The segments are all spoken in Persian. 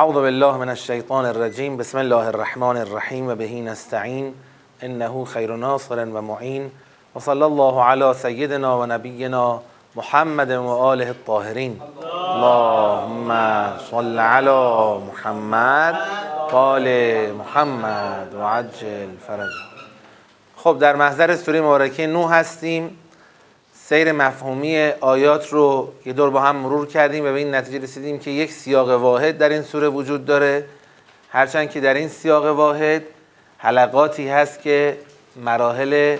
اعوذ بالله من الشیطان الرجیم بسم الله الرحمن الرحیم و بهی نستعین انه خیر ناصر و معین و صلی الله علی سیدنا و نبینا محمد و آله الطاهرین اللهم صل علی محمد قال محمد و عجل فرج خب در محضر سوره مبارکه نو هستیم. سیر مفهومی آیات رو یه دور با هم مرور کردیم و به این نتیجه رسیدیم که یک سیاق واحد در این سوره وجود داره. هرچند که در این سیاق واحد حلقاتی هست که مراحل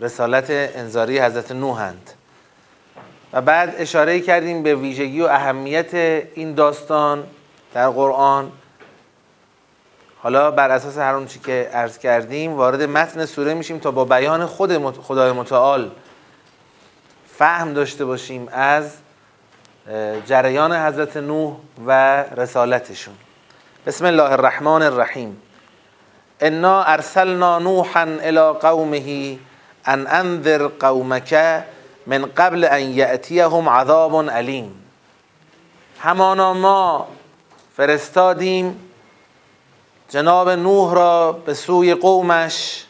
رسالت انذاری حضرت نوحند و بعد اشاره کردیم به ویژگی و اهمیت این داستان در قرآن. حالا بر اساس هر اون چی که عرض کردیم وارد متن سوره میشیم تا با بیان خود خدای متعال فهم داشته باشیم از جریان حضرت نوح و رسالتشون. بسم الله الرحمن الرحیم. انا ارسلنا نوحا الى قومه ان انذر قومك من قبل ان یأتیهم عذاب علیم. همانا ما فرستادیم جناب نوح را به سوی قومش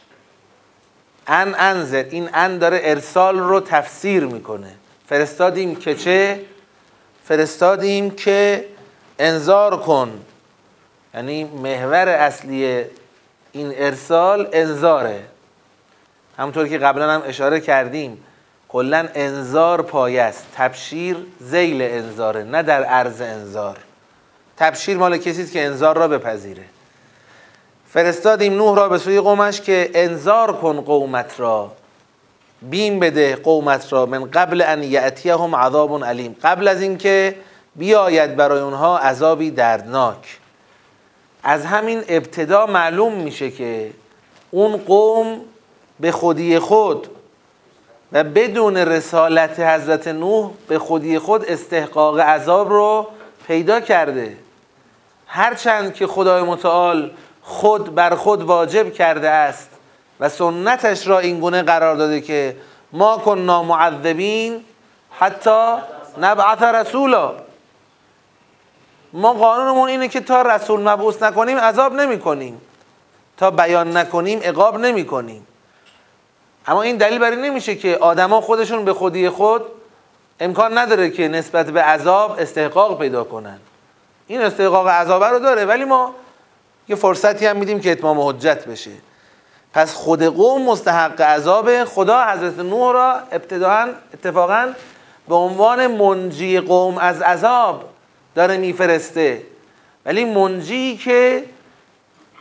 ان انذر این ان داره ارسال رو تفسیر می‌کنه. فرستادیم که چه؟ فرستادیم که انذار کن. یعنی محور اصلی این ارسال انذاره. همونطور که قبلا هم اشاره کردیم کلا انذار پایه است. تبشیر زیل انذاره نه در عرض انذار. تبشیر مال کسی که انذار را بپذیره. فرستادیم نوح را به سوی قومش که انذار کن قومت را. بیم بده قومت را. من قبل ان یأتیهم عذاب علیم. قبل از اینکه بیاید برای اونها عذابی دردناک. از همین ابتدا معلوم میشه که اون قوم به خودی خود و بدون رسالت حضرت نوح به خودی خود استحقاق عذاب رو پیدا کرده. هرچند که خدای متعال خود بر خود واجب کرده است و سنتش را این گونه قرار داده که ما کننا معذبین حتی نبعث رسولا. ما قانونمون اینه که تا رسول مبعوث نکنیم عذاب نمی کنیم تا بیان نکنیم عقاب نمی کنیم اما این دلیل بر این نمیشه که آدما خودشون به خودی خود امکان نداره که نسبت به عذاب استحقاق پیدا کنن. این استحقاق عذاب رو داره ولی ما یه فرصتی هم میدیم که اتمام حجت بشه. پس خود قوم مستحق عذاب خدا حضرت نوح را ابتداعا اتفاقا به عنوان منجی قوم از عذاب داره میفرسته. ولی منجی که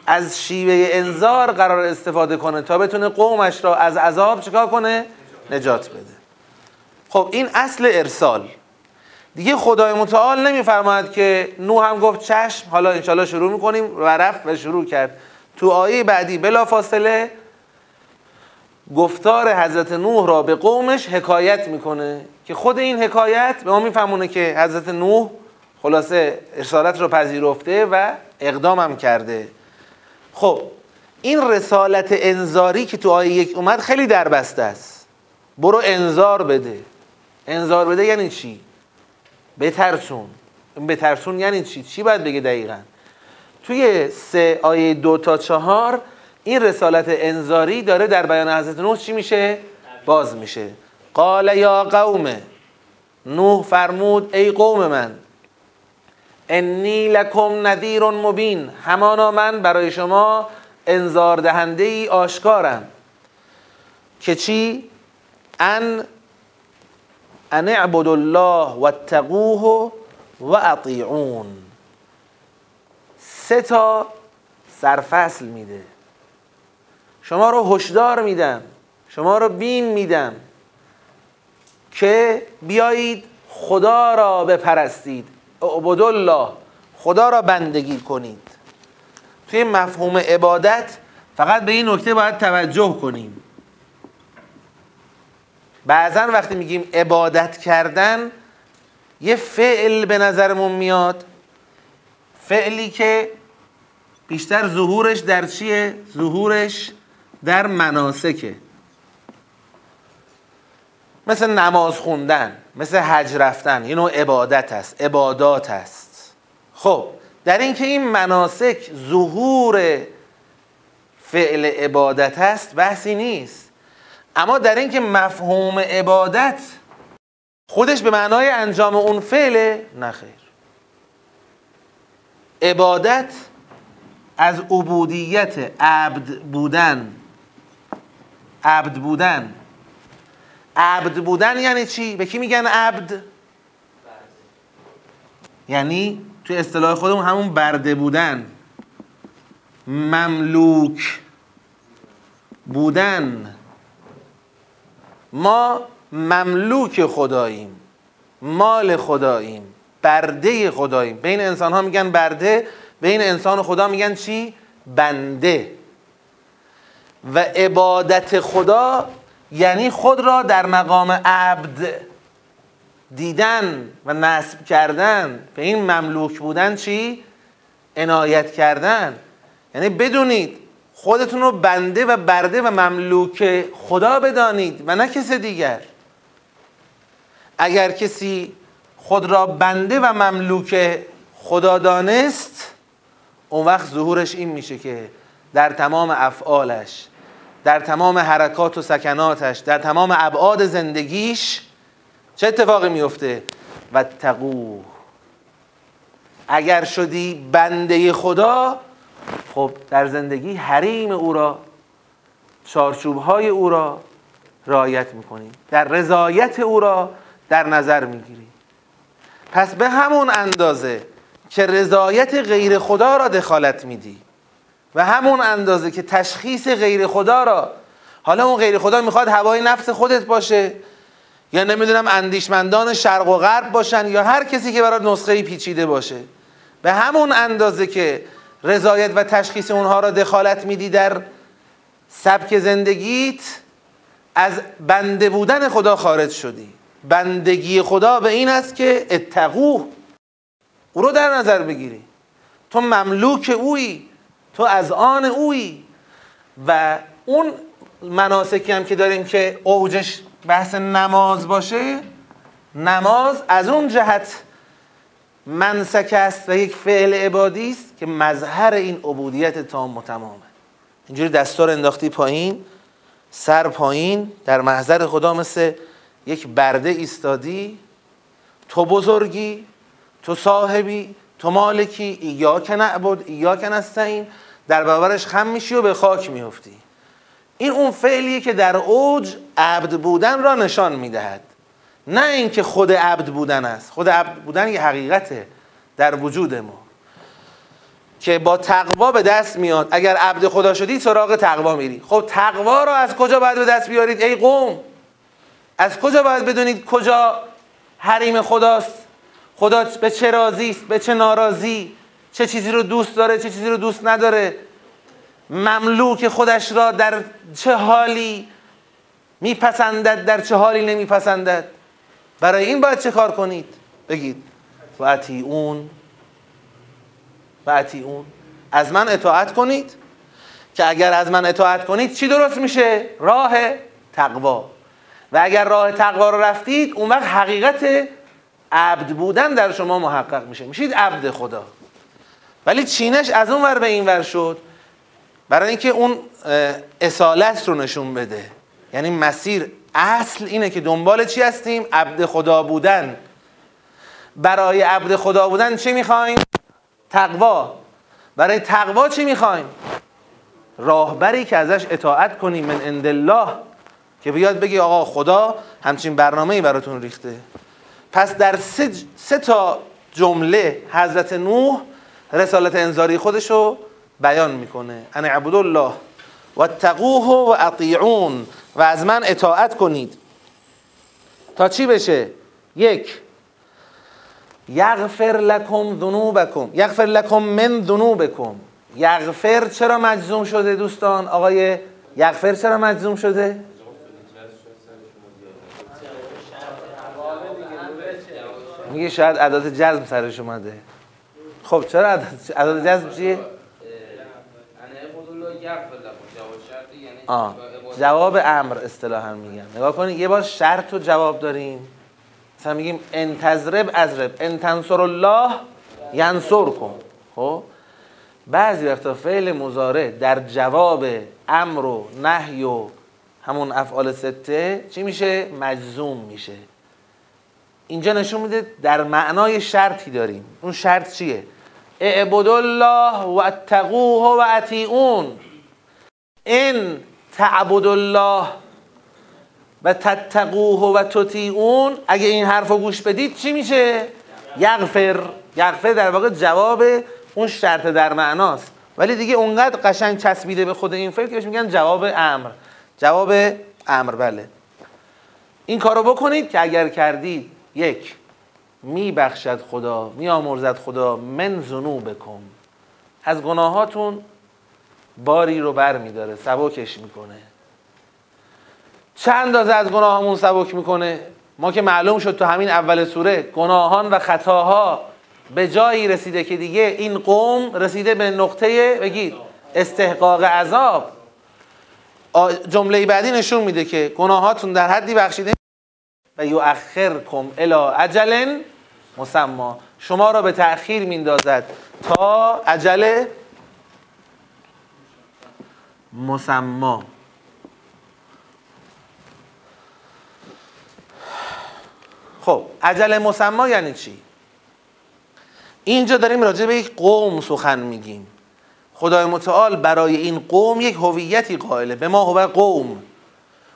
از شیوه انذار قرار استفاده کنه تا بتونه قومش را از عذاب چکار کنه؟ نجات بده. خب این اصل ارسال. دیگه خدای متعال نمیفرماید که نوح هم گفت چشم. حالا انشالله شروع می‌کنیم. و رفت و شروع کرد. تو آیه بعدی بلا فاصله گفتار حضرت نوح را به قومش حکایت می‌کنه که خود این حکایت به ما میفهمونه که حضرت نوح خلاصه ارسالت رو پذیرفته و اقدامم کرده. خب این رسالت انذاری که تو آیه یک اومد خیلی دربسته است. برو انذار بده. انذار بده یعنی چی؟ بترسون. بترسون یعنی چی؟ چی باید بگه دقیقا؟ توی سه آیه دو تا چهار این رسالت انذاری داره در بیان حضرت نوح چی میشه؟ باز میشه. قال یا قوم نوح فرمود ای قوم من انی لکم نذیر مبین همانا من برای شما انذار دهنده ای آشکارم. که چی؟ ان ان اعبدوا الله واتقوه و اطیعون سه تا سرفصل میده. شما رو هشدار میدم. شما رو بین میدم که بیایید خدا را بپرستید. اعبد الله. خدا را بندگی کنید. توی مفهوم عبادت فقط به این نکته باید توجه کنیم. بعضا وقتی میگیم عبادت کردن یه فعل به نظرمون میاد. فعلی که بیشتر ظهورش در چیه؟ ظهورش در مناسکه. مثل نماز خوندن مثل حج رفتن یه نوع عبادت است عبادات است. خب در اینکه این مناسک ظهور فعل عبادت است بحثی نیست. اما در اینکه مفهوم عبادت خودش به معنای انجام اون فعله نخیر عبادت از عبودیت عبد بودن. عبد بودن. عبد بودن یعنی چی؟ به کی میگن عبد؟ یعنی تو اصطلاح خودمون همون برده بودن. مملوک بودن. ما مملوک خداییم مال خداییم برده خداییم بین انسان ها میگن برده بین انسان و خدا میگن چی؟ بنده و عبادت خدا یعنی خود را در مقام عبد دیدن و نصب کردن به این مملوک بودن چی؟ عنایت کردن یعنی بدونید خودتون رو بنده و برده و مملوک خدا بدانید و نه کس دیگر. اگر کسی خود را بنده و مملوک خدا دانست اون وقت ظهورش این میشه که در تمام افعالش در تمام حرکات و سکناتش در تمام ابعاد زندگیش چه اتفاقی میفته؟ و تقو اگر شدی بنده خدا خب در زندگی حریم او را چارچوب های او را رعایت می‌کنی. در رضایت او را در نظر می‌گیری. پس به همون اندازه که رضایت غیر خدا را دخالت میدی و همون اندازه که تشخیص غیر خدا را حالا اون غیر خدا می‌خواد هوای نفس خودت باشه یا نمی‌دونم اندیشمندان شرق و غرب باشن یا هر کسی که برای نسخه پیچیده باشه. به همون اندازه که رضایت و تشخیص اونها را دخالت میدی در سبک زندگیت از بنده بودن خدا خارج شدی. بندگی خدا به این است که اتقوه. او رو در نظر بگیری. تو مملوک اویی تو از آن اویی. و اون مناسکی هم که داریم که اوجش بحث نماز باشه نماز از اون جهت منسک است و یک فعل عبادی است که مظهر این عبودیت تام و تمامه. اینجوری دستار انداختی پایین سر پایین در محضر خدا مثل یک برده ایستادی. تو بزرگی تو صاحبی تو مالکی ایاک نعبد ایاک نستعین. در برابرش خم میشی و به خاک میفتی. این اون فعلیه که در اوج عبد بودن را نشان می‌دهد. نه اینکه خود عبد بودن است. خود عبد بودن یه حقیقته در وجود ما. که با تقوا به دست میاد. اگر عبد خدا شدی سراغ تقوا میری. خب تقوا را از کجا باید به دست بیارید؟ ای قوم! از کجا باید بدونید کجا حریم خداست؟ خدا به چه راضی است؟ به چه ناراضی؟ چه چیزی رو دوست داره؟ چه چیزی رو دوست نداره؟ مملوک خودش را در چه حالی میپسندد؟ در چه حالی نمیپسندد؟ برای این باید چه کار کنید؟ بگید و اون و اون. از من اطاعت کنید که اگر از من اطاعت کنید چی درست میشه؟ راه تقوا. و اگر راه تقوا رو رفتید اون وقت حقیقت عبد بودن در شما محقق میشه. میشید عبد خدا. ولی چینش از اون ور به این ور شد. برای اینکه اون اصالت رو نشون بده. یعنی مسیر اصل اینه که دنبال چی هستیم؟ عبد خدا بودن. برای عبد خدا بودن چی می‌خوایم؟ تقوا. برای تقوا چی می‌خوایم؟ راهبری که ازش اطاعت کنیم من عند الله. که بیاد بگی آقا خدا همچین برنامه ای براتون ریخته. پس در سه, سه تا جمله حضرت نوح رسالت انذاری خودشو بیان می‌کنه. عبد الله و تقوه و اطیعون و از من اطاعت کنید. تا چی بشه؟ یک یغفر لکم ذنوبکم. یغفر لکم من ذنوبکم. یغفر چرا مجزوم شده دوستان؟ آقای یغفر چرا مجزوم شده؟ میگه شاید عدد جزم سرش اومده. خب چرا عدد جزم چیه؟ آه. جواب امر اصطلاحا میگم. نگاه کنید یه بار شرط و جواب داریم. مثلا میگیم انتظرب ازرب. ان تنصر الله ینصر کن خب؟ بعضی وقتا فعل مزاره در جواب امر و نهی و همون افعال سته چی میشه؟ مجزوم میشه. اینجا نشون میده در معنای شرطی داریم. اون شرط چیه؟ اعبد الله و اتقوه و اطیعون. این تعبد الله و تتقوه و تطیعون. اگه این حرف رو گوش بدید چی میشه؟ یغفر. یغفر در واقع جواب اون شرط در معناست. ولی دیگه اونقدر قشنگ چسبیده به خود این فعل که بهش میگن جواب امر. جواب امر بله. این کارو بکنید که اگر کردید یک میبخشد خدا میامرزد خدا من بکن از گناهاتون باری رو بر میداره سبکش می‌کنه. چند اندازه از گناهامون سبک می‌کنه؟ ما که معلوم شد تو همین اول سوره گناهان و خطاها به جایی رسیده که دیگه این قوم رسیده به نقطه بگید استحقاق عذاب. جمله بعدی نشون میده که گناهاتون در حدی بخشیده و یؤخرکم الی اجل مسما شما را به تأخیر میندازد تا عجل مسما. خب عجل مسما یعنی چی؟ اینجا داریم راجع به یک قوم سخن میگیم. خدای متعال برای این قوم یک هویتی قائله. به ما هو قوم.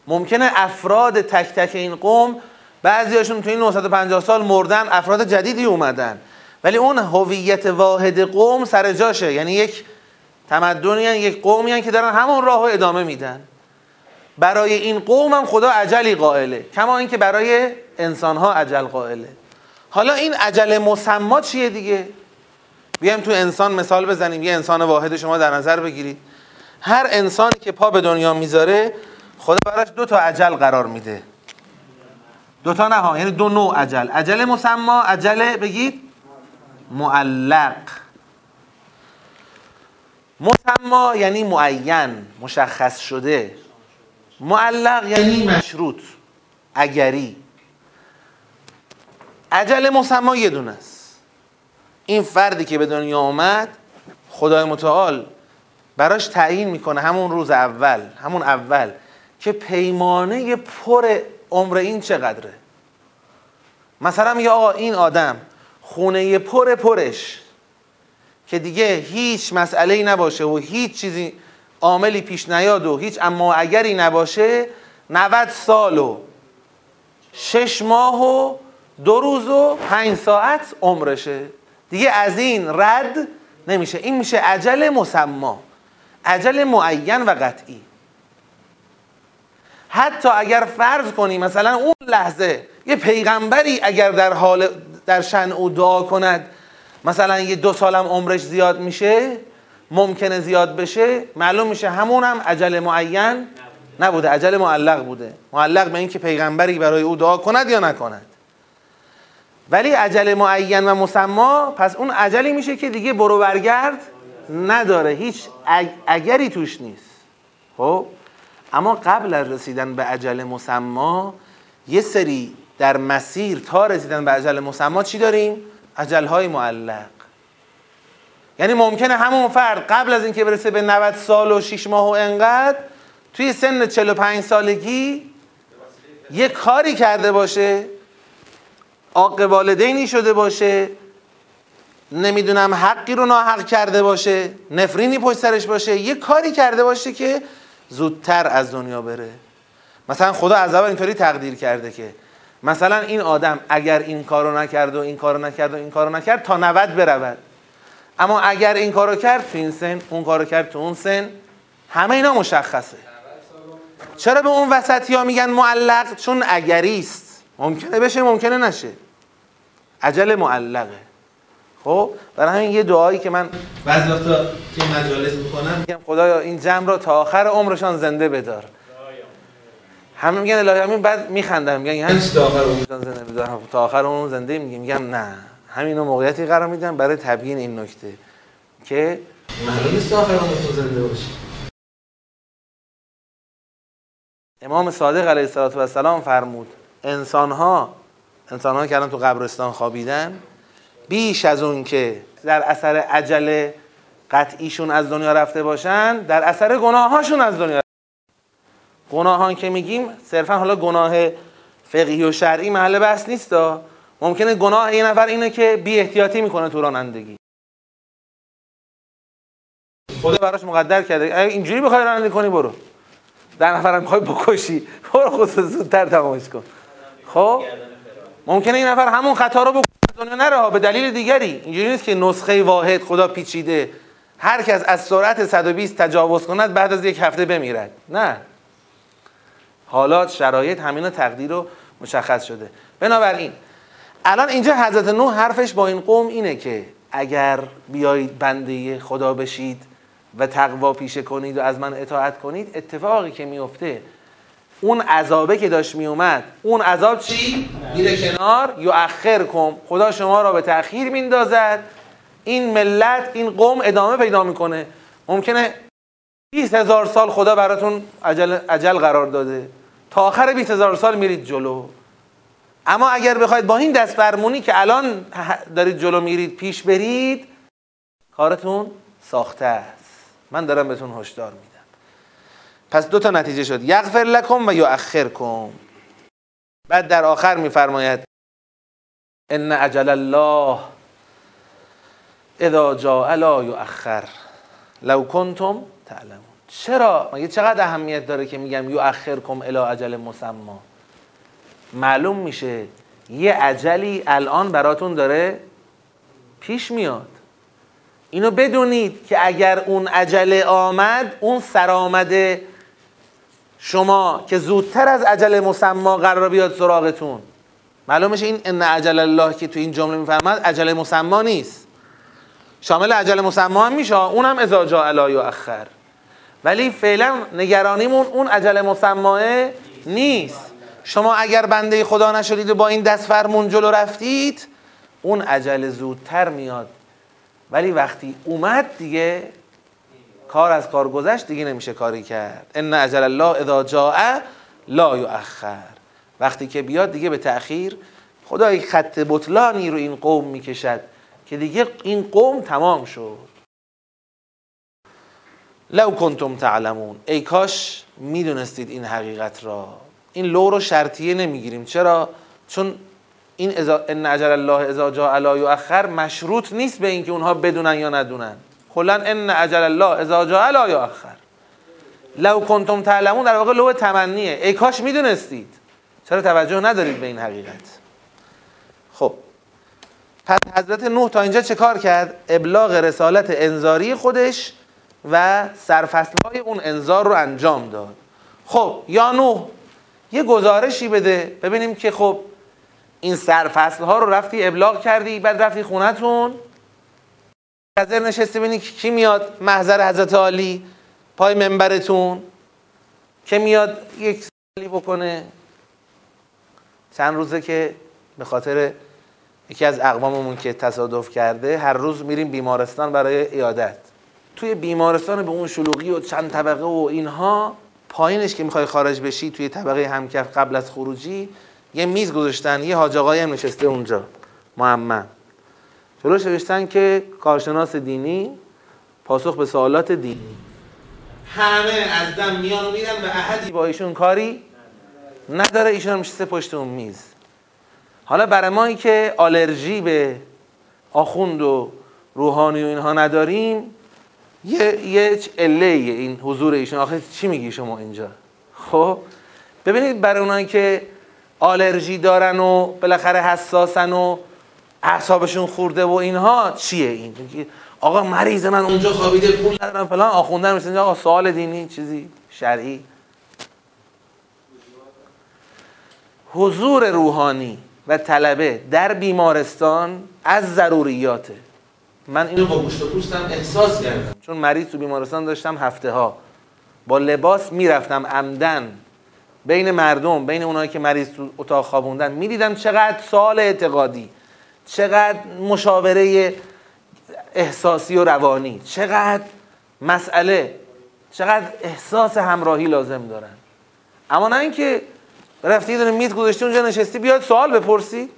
ممکنه افراد تک تک این قوم بعضیاشون تو این 950 سال مردن افراد جدیدی اومدن. ولی اون هویت واحد قوم سر جاشه. یعنی یک تمدنی یک قومی که دارن همون راه ادامه میدن. برای این قوم هم خدا عجلی قائله. کما اینکه برای انسان ها عجل قائله. حالا این عجل مسما چیه دیگه؟ بیایم تو انسان مثال بزنیم. یه انسان واحد شما در نظر بگیرید. هر انسانی که پا به دنیا می‌ذاره خدا براش دو تا عجل قرار میده. دو تا نه ها یعنی دو نوع عجل. عجل مسما عجل بگید معلق. مسما یعنی معین مشخص شده. معلق یعنی مشروط اگری. عجل مسما یه دونه است. این فردی که به دنیا آمد خدای متعال براش تعیین می‌کنه همون روز اول همون اول که پیمانه پر عمر این چقدره؟ مثلا میگه آقا این آدم خونه پر پرش. که دیگه هیچ مسئله نباشه و هیچ چیزی عاملی پیش نیاد و هیچ اما اگری نباشه 90 سال و شش ماه و دو روز و پنج ساعت عمرشه. دیگه از این رد نمیشه. این میشه عجل مسما عجل معین و قطعی. حتی اگر فرض کنی مثلا اون لحظه یه پیغمبری اگر در حال در شن او دعا کند مثلا یه دو سالم عمرش زیاد میشه ممکنه زیاد بشه معلوم میشه همون هم عجل معین نبوده عجل معلق بوده. معلق به اینکه پیغمبری برای او دعا کند یا نکند. ولی عجل معین و مسما پس اون عجلی میشه که دیگه برو برگرد نداره. هیچ اگری توش نیست. خب؟ اما قبل از رسیدن به عجل مسما یه سری در مسیر تا رسیدن به عجل مسما چی داریم؟ عجل های معلق. یعنی ممکنه همون فرد قبل از اینکه برسه به 90 سال و 6 ماه و انقدر توی سن 45 سالگی یه کاری کرده باشه آق والدینی شده باشه نمی‌دونم حقی رو ناحق کرده باشه نفرینی پشت سرش باشه یه کاری کرده باشه که زودتر از دنیا بره. مثلا خدا از اول اینطوری تقدیر کرده که مثلا این آدم اگر این کارو نکرد و این کارو نکرد و این کارو نکرد تا 90 برود. اما اگر این کارو کرد تو این سن اون کارو کرد تو اون سن همه اینا مشخصه. چرا به اون وسط ها میگن معلق؟ چون اگریست ممکنه بشه ممکنه نشه. عجل معلقه. خب؟ برای همین یه دعایی که من بعضی وقتا که مجالس می‌کنم میگم خدایا این جمع رو تا آخر عمرشان زنده بدار. همه میگن الهی همین بعد میخندم میگن یعنی تا آخر زنده تا آخر عمر زنده میگم میگم نه همین موقعیتی قرار میدم برای تبیین این نکته که معلوم نیست آخر عمرتون زنده باشی. امام صادق علیه السلام فرمود انسان ها انسان ها که الان تو قبرستان خوابیدن بیش از اون که در اثر عجله قطعیشون از دنیا رفته باشن در اثر گناهاشون از دنیا گناهان که میگیم صرفا حالا گناه فقهی و شرعی محل بحث نیست ممکنه گناه یه نفر اینه که بی احتیاطی می‌کنه تو رانندگی. خدا براش مقدر کرده. اگه اینجوری بخوای رانندگی کنی برو. در نفرم بخوای بکشی. برو خود زودتر تمامش کن. خب؟ ممکنه این نفر همون خطا رو بکنه دنیا. نره به دلیل دیگری. اینجوری نیست که نسخه واحد خدا پیچیده. هر کس از سرعت 120 تجاوز کند بعد از یک هفته بمیرد. نه. حالات شرایط همین تقدیر رو مشخص شده. بنابراین الان اینجا حضرت نوح حرفش با این قوم اینه که اگر بیایید بنده خدا بشید و تقوا پیشه کنید و از من اطاعت کنید اتفاقی که میفته اون عذابه که داشت میومد اون عذاب چی؟ میره کنار یا اخر کن خدا شما را به تأخیر میندازد. این ملت این قوم ادامه پیدا می‌کنه. ممکنه 20 هزار سال خدا براتون عجل, عجل قرار داده. تا آخر 20 هزار سال میرید جلو. اما اگر بخواید با این دست فرمونی که الان دارید جلو میرید پیش برید کارتون ساخته است. من دارم بهتون هشدار میدم. پس دو تا نتیجه شد. یغفر لکم و کن بعد در آخر میفرماید ان اجل الله اذا جاء لا یؤخر. لو کنتم تعلمون. چرا؟ مگه چقدر اهمیت داره که میگم کم الی اجل مسما معلوم میشه یه عجلی الان براتون داره پیش میاد. اینو بدونید که اگر اون عجله آمد اون سرآمده شما که زودتر از عجله مسما قرار بیاد سراغتون. معلوم میشه این ان عجل الله که تو این جمله میفرماد عجله مسما نیست. شامل عجله مسما هم میشه اونم اذا جاء الا یؤخر. ولی فعلا نگرانیمون اون عجله مسماه نیست. شما اگر بنده خدا نشدید و با این دست فرمون جلو رفتید اون عجله زودتر میاد. ولی وقتی اومد دیگه کار از کار گذشت دیگه نمیشه کاری کرد. ان اجل الله اذا جاء لا یؤخر. وقتی که بیاد دیگه به تأخیر خدا یک خط بطلانی رو این قوم می‌کشد که دیگه این قوم تمام شد. لو کنتم تعلمون. ای کاش می‌دونستید این حقیقت را. این لو رو شرطیه نمی‌گیریم. چرا؟ چون این ازا ان اجل الله اذا جاء لا یؤخر مشروط نیست به اینکه اونها بدونن یا ندونن. کلا ان اجل الله اذا جاء لا یؤخر. لو کنتم تعلمون در واقع لو تمنیه. ای کاش می‌دونستید. چرا توجه ندارید به این حقیقت؟ خب. پس حضرت نوح تا اینجا چه کار کرد؟ ابلاغ رسالت انذاری خودش و سرفصل های اون انذار رو انجام داد. خب یا نوح یه گزارشی بده. ببینیم که خب این سرفصل ها رو رفتی ابلاغ کردی بعد رفتی خونتون نظر نشستی ببینی کی میاد؟ محضر حضرت عالی پای منبرتون. که میاد؟ یک سالی بکنه. چند روزه که به خاطر یکی از اقواممون که تصادف کرده هر روز میریم بیمارستان برای ایادت. توی بیمارستان به اون شلوغی و چند طبقه و اینها پایینش که می‌خوای خارج بشی توی طبقه همکف قبل از خروجی یه میز گذاشتن یه حاج آقایی هم نشسته اونجا محمد جلوش نوشتن که کارشناس دینی پاسخ به سوالات دینی. همه از دم میان و میرن و احدی با ایشون کاری نداره ایشون هم نشسته پشت اون میز. حالا برای مایی که آلرژی به آخوند و روحانی و اینها نداریم یه یه عله این حضور ایشون. آخه چی میگی شما اینجا؟ خب ببینید برای اونایی که آلرژی دارن و بالاخره حساسن و اعصابشون خورده و اینها چیه این؟ آقا مریض من اونجا خوابیده پول ندارم فلان. آخوندن مثل آقا سوال دینی چیزی شرعی. حضور روحانی و طلبه در بیمارستان از ضروریاته. من اینو با گوشت و پوستم احساس کردم. چون مریض تو بیمارستان داشتم هفته ها با لباس می‌رفتم عمدن. بین مردم بین اونایی که مریض تو اتاق خوابوندن می‌دیدم چقدر سال اعتقادی چقدر مشاوره احساسی و روانی چقدر مسئله چقدر احساس همراهی لازم دارن. اما نه اینکه رفتی دونه میز گذاشتی اونجا نشستی بیاد سوال بپرسی.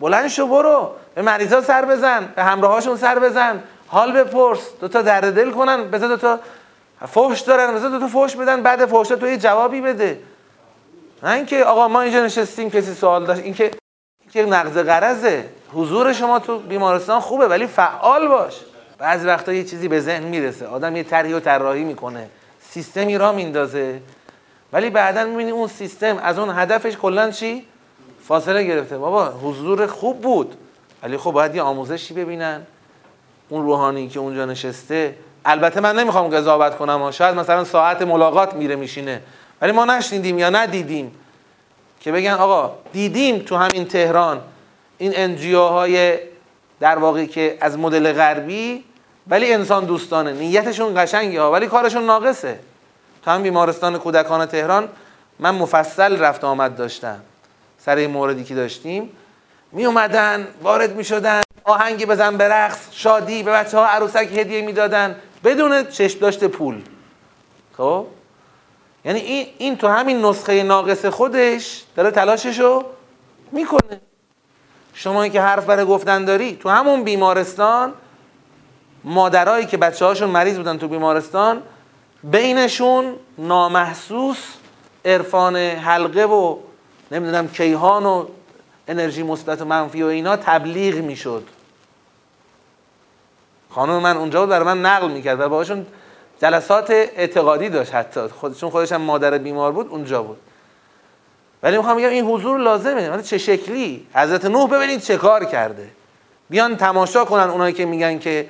بلند شو برو. به مریضا سر بزن به همراهاشون سر بزن. حال بپرس دو تا درد دل کنن بذار دو تا فحش دارن بذار دو تا فحش بدن بعد فحش تو یه جوابی بده. نه اینکه آقا ما اینجا نشستیم کسی سوال داشت اینکه که نقض قرضه حضور شما تو بیمارستان خوبه ولی فعال باش. بعضی وقتا یه چیزی به ذهن می‌رسه. آدم یه طرحی و طراحی می‌کنه. سیستمی را میندازه. ولی بعدا می‌بینی اون سیستم از اون هدفش کلا چی؟ فاصله گرفته. بابا حضور خوب بود. ولی خب باید یه آموزشی ببینن. اون روحانی که اونجا نشسته البته من نمی‌خوام قضاوت کنم شاید مثلا ساعت ملاقات میره میشینه. ولی ما نشنیدیم یا ندیدیم که بگن آقا دیدیم تو همین تهران این انجیو های در واقع که از مدل غربی ولی انسان دوستانه. نیتشون قشنگه ها ولی کارشون ناقصه. تو هم بیمارستان کودکان تهران من مفصل رفت آمد داشتم. سر این موردی که داشتیم. می اومدن وارد می شدن آهنگی بزن به رقص شادی به بچه ها عروسک هدیه می‌دادن بدون چشم داشته پول. خب؟ یعنی این, این تو همین نسخه ناقص خودش داره تلاششو می‌کنه. شما که حرف برای گفتن داری تو همون بیمارستان مادرایی که بچه هاشون مریض بودن تو بیمارستان بینشون نامحسوس عرفان حلقه و نمی‌دونم کیهان و انرژی مثبت و منفی و اینا تبلیغ می‌شد. خانم من اونجا بود برای من نقل می‌کرد و باهاشون جلسات اعتقادی داشت حتی. خودشون خودش هم مادر بیمار بود اونجا بود. ولی می‌خوام بگم این حضور لازمه. مثلا چه شکلی؟ حضرت نوح ببینید چه کار کرده. بیان تماشا کنن اونایی که میگن که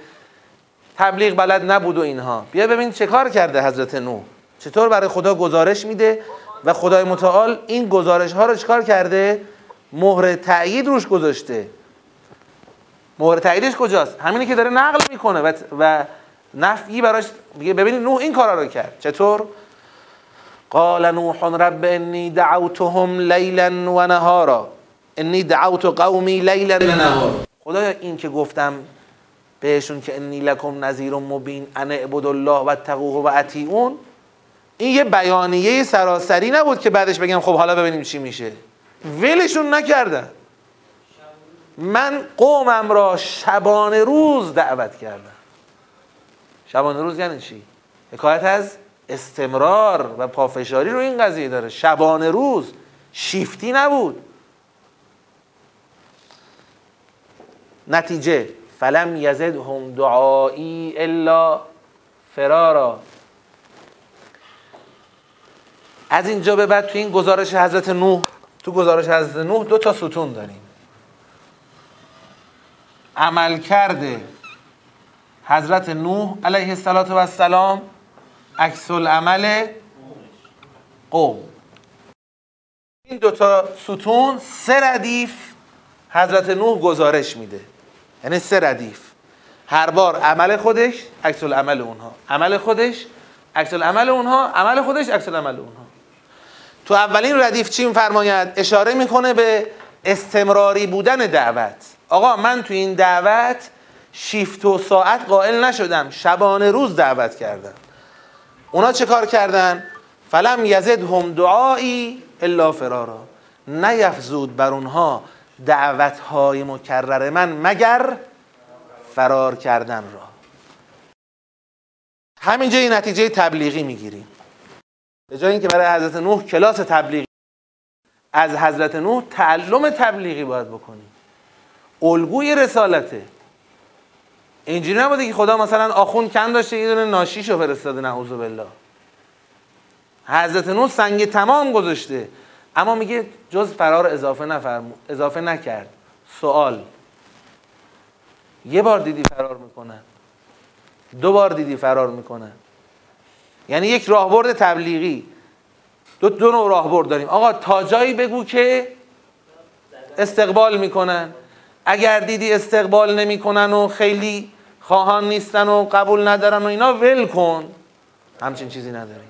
تبلیغ بلد نبود و اینها. بیا ببینید چه کار کرده حضرت نوح. چطور برای خدا گزارش میده و خدای متعال این گزارش ها رو چکار کرده؟ مهر تأیید روش گذاشته. مهر تأییدش کجاست؟ همینی که داره نقل می‌کنه و, و نفعی براش ببینید نوح این کارا رو کرد. چطور؟ قال نوح رب انی دعوتهم لیلا و نهارا. انی دعوت قومی لیلا و نهارا. خدایا این که گفتم بهشون که انی لکم نذیر مبین ان اعبد الله و تقوه و اطیعون این یه بیانیه سراسری نبود که بعدش بگم خب حالا ببینیم چی میشه. ولشون نکردن. من قومم را شبانه روز دعوت کردم. شبانه روز یعنی چی؟ حکایت از استمرار و پافشاری رو این قضیه داره. شبانه روز شیفتی نبود. نتیجه فلم هم دعایی الا فرارا. از اینجا به بعد تو این گزارش حضرت نوح تو گزارش حضرت نوح دو تا ستون داریم. عمل کرده حضرت نوح علیه السلام عکس العمل قوم. این دوتا ستون سه ردیف حضرت نوح گزارش میده. یعنی سه ردیف. هر بار عمل خودش عکس العمل اونها. عمل خودش عکس العمل اونها عمل خودش عکس العمل اونها. تو اولین ردیف چی میفرماید؟ اشاره می‌کنه به استمراری بودن دعوت. آقا من تو این دعوت شیفت و ساعت قائل نشدم. شبانه روز دعوت کردم. اونا چه کار کردن؟ فلم یزد هم دعایی الا فرارا. نیفزود بر اونها دعوت های مکرر من مگر فرار کردن را. همینجا این نتیجه تبلیغی می‌گیریم. به جای اینکه برای حضرت نوح کلاس تبلیغی از حضرت نوح تعلم تبلیغی باید بکنیم الگوی رسالته. اینجوری نبوده که خدا مثلا آخون کم داشته یه دونه ناشیشو فرستاده نعوذ بالله. حضرت نوح سنگ تمام گذاشته. اما میگه جز فرار اضافه نفرم اضافه نکرد. سوال. یه بار دیدی فرار می‌کنن؟ دو بار دیدی فرار می‌کنن؟ یعنی یک راهبرد تبلیغی. دو دو نوع راهبرد داریم. آقا تا جایی بگو که استقبال می‌کنن. اگر دیدی استقبال نمی‌کنن و خیلی خواهان نیستن و قبول ندارن و اینا ول کن. همچین چیزی نداری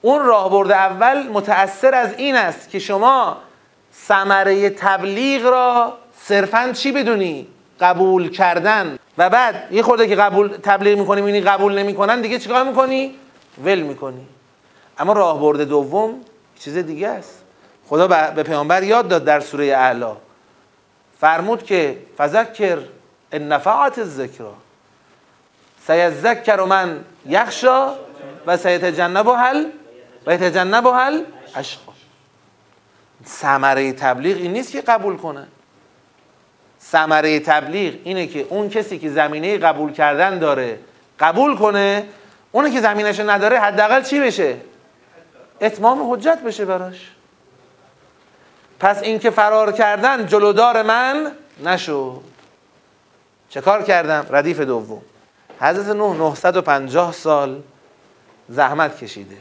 اون راهبرد اول متأثر از این است که شما ثمره تبلیغ را صرفا چی بدونی؟ قبول کردن. و بعد یه خورده که قبول تبلیغ می‌کنی می‌بینی قبول نمی‌کنن دیگه چیکار می‌کنی؟ ول می‌کنی. اما راهبرد دوم چیز دیگه است. خدا به پیامبر یاد داد در سوره اعلا. فرمود که فذکر ان نفعت الذکر. سیذکر من یخشا و سیتجنب هل و یتجنب هل اشقا. ثمره تبلیغ این نیست که قبول کنه ثمره تبلیغ اینه که اون کسی که زمینه قبول کردن داره قبول کنه اونی که زمینش نداره حداقل چی بشه؟ اتمام حجت بشه براش. پس اینکه فرار کردن جلودار من نشو. چه کار کردم؟ ردیف دوم. حضرت نوح 950 سال زحمت کشیده.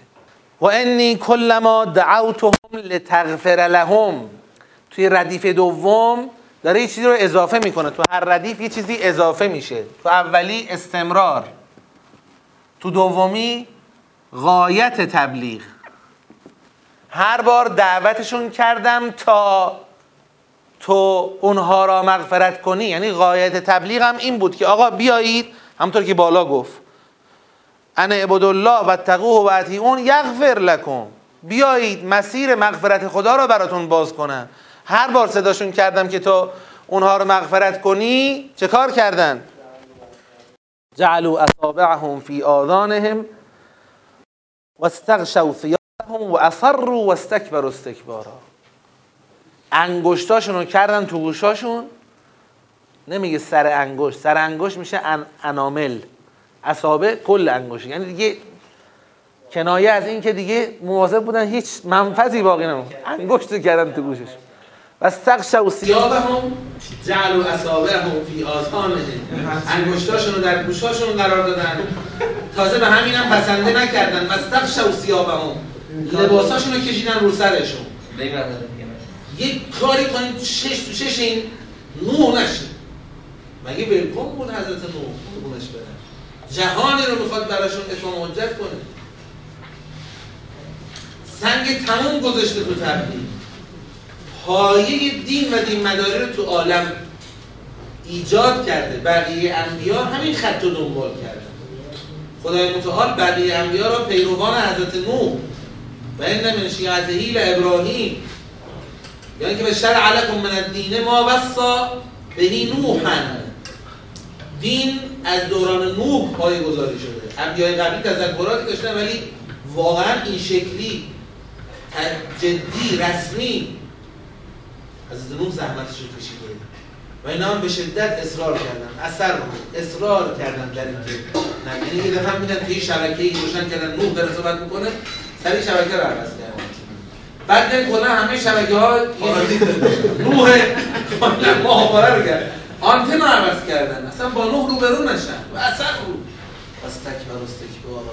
و انی کلما دعوتهم لتغفر لهم. توی ردیف دوم داره یه چیزی رو اضافه می‌کنه. تو هر ردیف یه چیزی اضافه میشه. تو اولی استمرار. تو دومی غایت تبلیغ. هر بار دعوتشون کردم تا تو اونها را مغفرت کنی. یعنی غایت تبلیغ هم این بود که آقا بیایید. همطور که بالا گفت. انا عبد الله و تقوه و اطیعون یغفر لکم. بیایید مسیر مغفرت خدا را براتون باز کنم. هر بار صداشون کردم که تو اونها رو مغفرت کنی چه کار کردن؟ جعلوا اصابعهم فی آذانهم واستغشوا ثيابهم واصروا واستكبروا استکبارا انگشتاشون رو کردن تو گوشاشون. نمیگه سر انگشت سر انگشت میشه ان انامل. اصابع کل انگشت. یعنی دیگه کنایه از این که دیگه مواظب بودن هیچ منفذی باقی نمون انگشت کردن تو گوشش. و استغشوا ثيابهم جعلوا اصابعهم فی آذانهم انگشتاشون رو در گوشاشون قرار دادن. تازه به همینم بسنده نکردن. و استغشوا ثيابهم لباساشون رو کشیدن رو سرشون. یک کاری کنید شش تو شش این نوح نشین مگه ولکن بود حضرت نوح؟ قربونش برن جهانی رو می‌خواد براشون اتمام حجت کنه. سنگ تموم گذاشته تو تبلیغ پایه دین و دین مداری رو تو عالم ایجاد کرده. بقیه انبیا همین خط رو دنبال کردن خدای متعال بقیه انبیا را پیروان حضرت نوح و این من شیعته ابراهیم. یعنی که به شرع علیکم من الدین ما وصا بهی نوحا دین از دوران نوح پای گذاری شده. انبیای قبلی تذکراتی داشتن ولی واقعا این شکلی جدی رسمی از نوح زحمتش رو کشیده و اینا هم به شدت اصرار کردن اثر اصرار کردن در اینکه نه یعنی یه دفعه میدن توی شبکه‌ای روشن کردن نوح داره صحبت می‌کنه سری شبکه رو عوض کردن. بعد نه کلا همه شبکه ها نوح کلا ماهواره رو کرد آنتن رو عوض کردن. اصلا با نوح روبرو نشن. و اثر رو. پس تکبر و استکبار.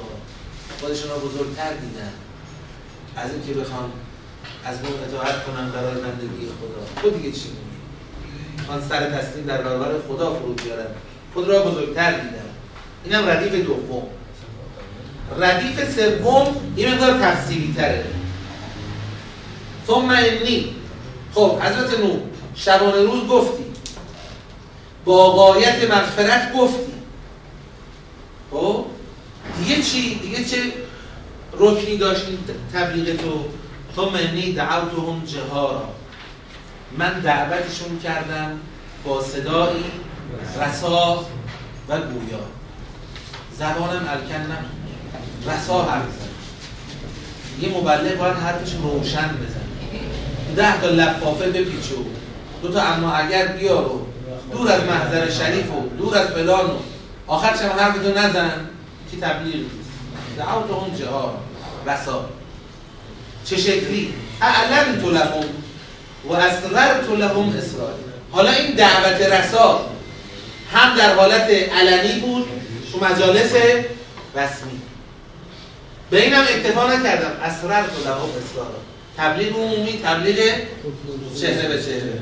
خودشون رو بزرگتر دیدن. از اینکه بخوان از نوع اطاعت کنن برای بندگی خدا. خود دیگه چی میگی؟ خان سر تسلیم در برابر خدا فرود بیارن خود را بزرگتر دیدن اینم ردیف دوم. ردیف سوم این مقدار تفصیلی تره ثم انی. خب حضرت نو شبانه روز گفتی. با غایت مغفرت گفتی. خب دیگه چی؟ دیگه چه رکنی داشت این تبلیغ تو؟ ثم انی دعوتهم جهارا. من دعوتشون کردم با صدایی رسا و گویا. زبانم الکن نبود رسا حرف یه مبلغ باید حرفش روشن بزنه. ده تا لفافه بپیچو دو تا اما اگر بیارو دور از محضر شریف و دور از فلان و آخر چم حرفتو نزن که تبلیغ نیست. دعوت اون جهار رسا. چه شکلی؟ تو لهم و اسرر تو لهم اسرار حالا این دعوت رسا هم در حالت علنی بود تو مجالس رسمی. به اینم اکتفا نکردم. اسرر تو لهم اسرار تبلیغ عمومی تبلیغ چهره به چهره.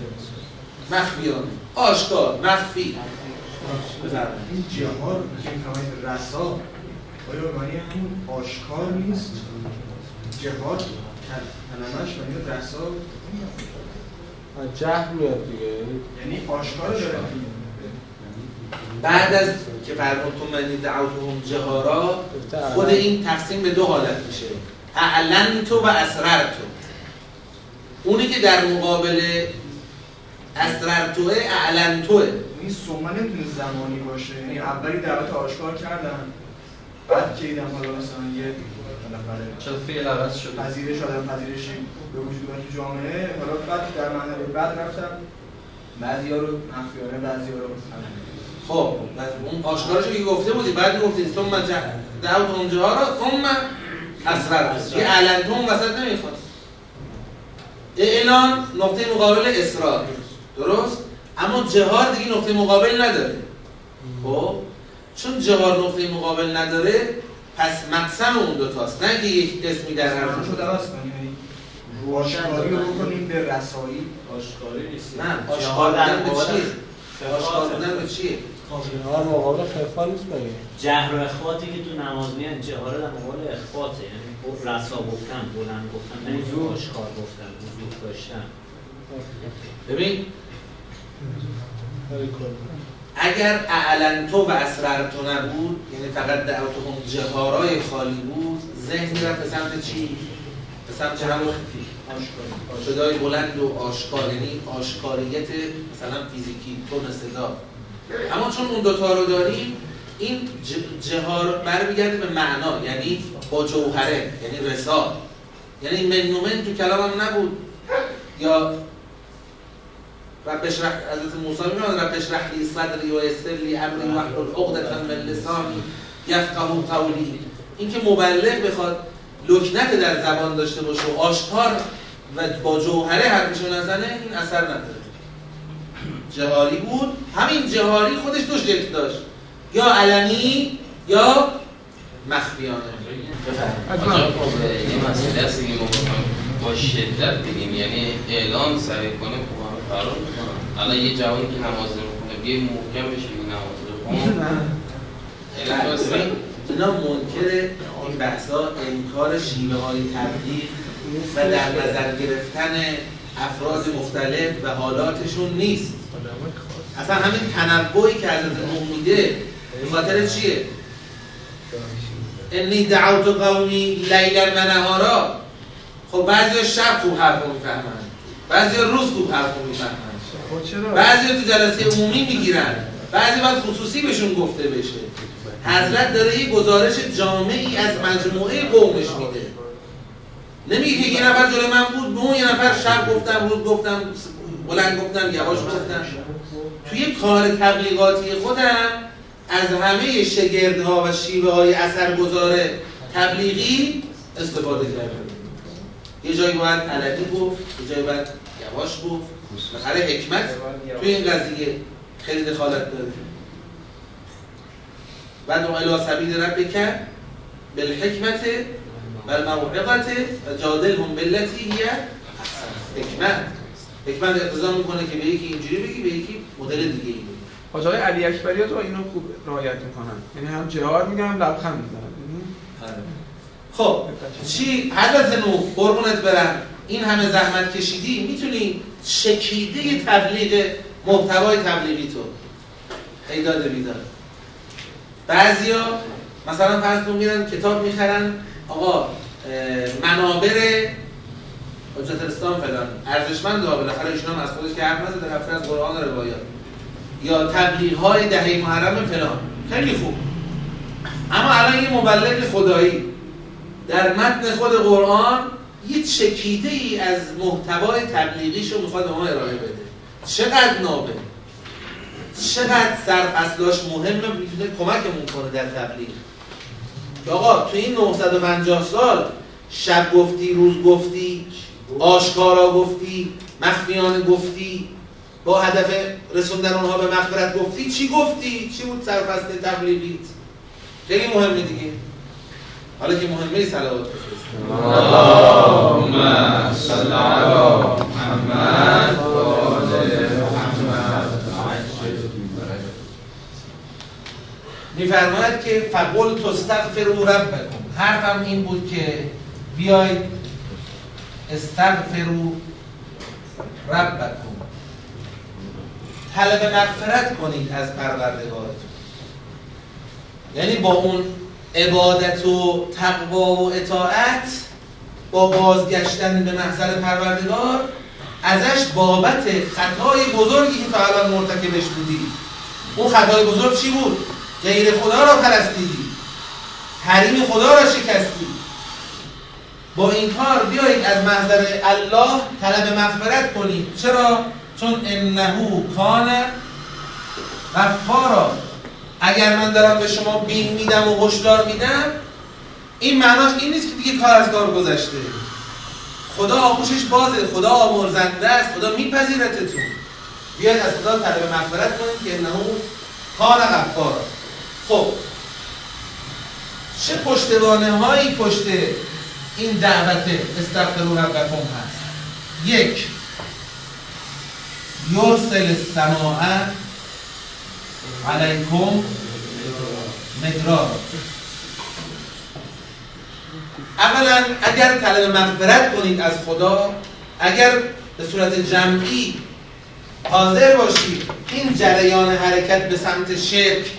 مخفیانه آشکار مخفی. این جهار که میفرمایید رسا آیا معنی همون آشکار نیست؟ جهاد کلمش معنی رسا جهل میاد دیگه. یعنی آشکار داره. بعد از که فرمود تو منی دعوتهم جهارا خود این تقسیم به دو حالت میشه. اعلن تو و اسرر تو اونی که در مقابل اسررتوه اعلنتوه این سوما نمی‌تونه زمانی باشه. یعنی اولی دعوت آشکار کردن بعد که دیدم حالا مثلا یه بالاخره چرا فعل عوض شده؟ پذیرش آدم پذیرشی به وجود اومد تو جامعه. حالا بعد در مرحله بعد رفتم. بعضیا رو مخفیانه بعضیا رو خب بعد اون آشکارشو که گفته بودی بعد گفتی ثم دعوت اونجا رو ثم اسررتوه یه اعلنتوه اون وسط نمی‌خواست اعلان نقطه مقابل اصرار. درست؟ اما جهاد دیگه نقطه مقابل نداره. خب؟ چون جهاد نقطه مقابل نداره پس مقسم اون دوتاست نه که یک اسمی در هر رو دو. درست کنیم یعنی روشنگاری رو بکنیم به رسایی. آشکاری نیست. نه آشکار بودن به چیه؟ آشکار بودن به چیه؟ جهار مقابل خفا نیست مگه جهر و اخفاتی که تو نماز میان جهاره در مقابل اخفاته یعنی خب رسا گفتن بلند گفتن نه وضوح. آشکار گفتن وضوح داشتن. ببین اگر اعلنتو و اسررتو نبود یعنی فقط دعوتهم جهارای خالی بود ذهن می‌رفت به سمت چی؟ به سمت همون صدای بلند و آشکار یعنی آشکاریت مثلا فیزیکی تون صدا. اما چون اون دوتا رو داریم این جهار برمیگرده به معنا یعنی با جوهره یعنی رسال یعنی منومن تو کلامم نبود. یا رب اشرح حضرت موسی میگه رب اشرح لی صدری و یسر لی امری واحلل عقدة من لسانی یفقهوا قولی. اینکه مبلغ بخواد لکنت در زبان داشته باشه و آشکار و با جوهره حرفشو نزنه این اثر نداره. جهاری بود. همین جهاری خودش دو شکل داشت. یا علنی یا مخفیانه. بفرمایید. یه مسئله هست که با شدت بگیم یعنی اعلام سریع کنه خب همه فرار می‌کنن الان یه جوانی که نماز نمی‌خونه بیه محکم بشه بگی نماز بخون یعنی اینا منکر این بحثا انکار شیوه های تبلیغ و در نظر گرفتن افراد مختلف و حالاتشون نیست. اصلا همین تنوعی که حضرت نوح میده به خاطر چیه؟ انی دعوت قومی لیلا و نهارا. خب بعضی شب خوب حرف رو می‌فهمن. بعضی روز خوب حرف رو می‌فهمن. خب بعضی تو جلسه عمومی می‌گیرن. بعضی باید خصوصی بهشون گفته بشه. حضرت داره یه گزارش جامعی از مجموعه قومش میده. نمیگه که یه نفر جلوی من بود به اون یه نفر شب گفتم روز گفتم بلند گفتم یواش گفتم. توی کار تبلیغاتی خودم از همه شگردها و شیوه های اثرگذار تبلیغی استفاده کردم. یه جایی باید علنی گفت یه جایی باید یواش گفت بالاخره حکمت توی این قضیه خیلی دخالت داره. بعد اون الی سبیل ربک بالحکمت و الموعظت و جادلهم بالتي هی احسن حکمت. حکمت اقتضا می‌کنه که به یکی اینجوری بگی به یکی مدل دیگه ای بگی. حاج آقای علی اکبری تو اینو خوب رعایت می‌کنن. یعنی هم جهار میگن هم لبخند می‌زنن. یعنی خب چی؟ حضرت نوح قربونت برم. این همه زحمت کشیدی می‌تونی چکیده تبلیغ محتوای تبلیغی تو. ایداد بیداد. بعضیا مثلا فرض کن میرن کتاب می‌خرن آقا اه، منابر حجت الاسلام فلان ارزشمند ها بالاخره ایشون از خودش که حرف نزده رفته از قرآن و روایات یا. تبلیغ های دهه محرم فلان. خیلی خوب. اما الان یه مبلغ خدایی. در متن خود قرآن یه چکیده ای از محتوای تبلیغیش رو می‌خواد به ما ارائه بده. چقدر نابه؟ چقدر سرفصلاش مهمه؟ می‌تونه کمکمون کنه در تبلیغ. آقا تو این 950 سال شب گفتی روز گفتی آشکارا گفتی مخفیانه گفتی با هدف رسوندن اونها به مغفرت گفتی چی گفتی؟ چی بود سرفصل تبلیغیت؟ خیلی مهمه دیگه. حالا که مهمه صلوات بفرست اللهم صل علی محمد و آل محمد. میفرماید که فقل تستغفروا ربکم. حرفم این بود که بیاید استغفروا ربکم. طلب مغفرت کنید از پروردگارتون. یعنی با اون عبادت و تقوا و اطاعت با بازگشتن به محضر پروردگار ازش بابت خطای بزرگی که تا الان مرتکبش بودی. اون خطای بزرگ چی بود؟ غیر خدا را پرستیدی حریم خدا را شکستی. با این کار بیایید از محضر الله طلب مغفرت کنید. چرا؟ چون انه کان غفارا. اگر من دارم به شما بین میدم و هشدار میدم این معناش این نیست که دیگه کار از کار گذشته. خدا آغوشش بازه خدا آمرزنده است خدا میپذیرتتون. بیاید از خدا طلب مغفرت کنید که انه کان غفارا خب چه پشتوانه هایی پشت این دعوت استغفروا ربکم هست؟ یک یرسل السماء علیکم مدرار اولا اگر طلب مغفرت کنید از خدا اگر به صورت جمعی حاضر باشید این جریان حرکت به سمت شرک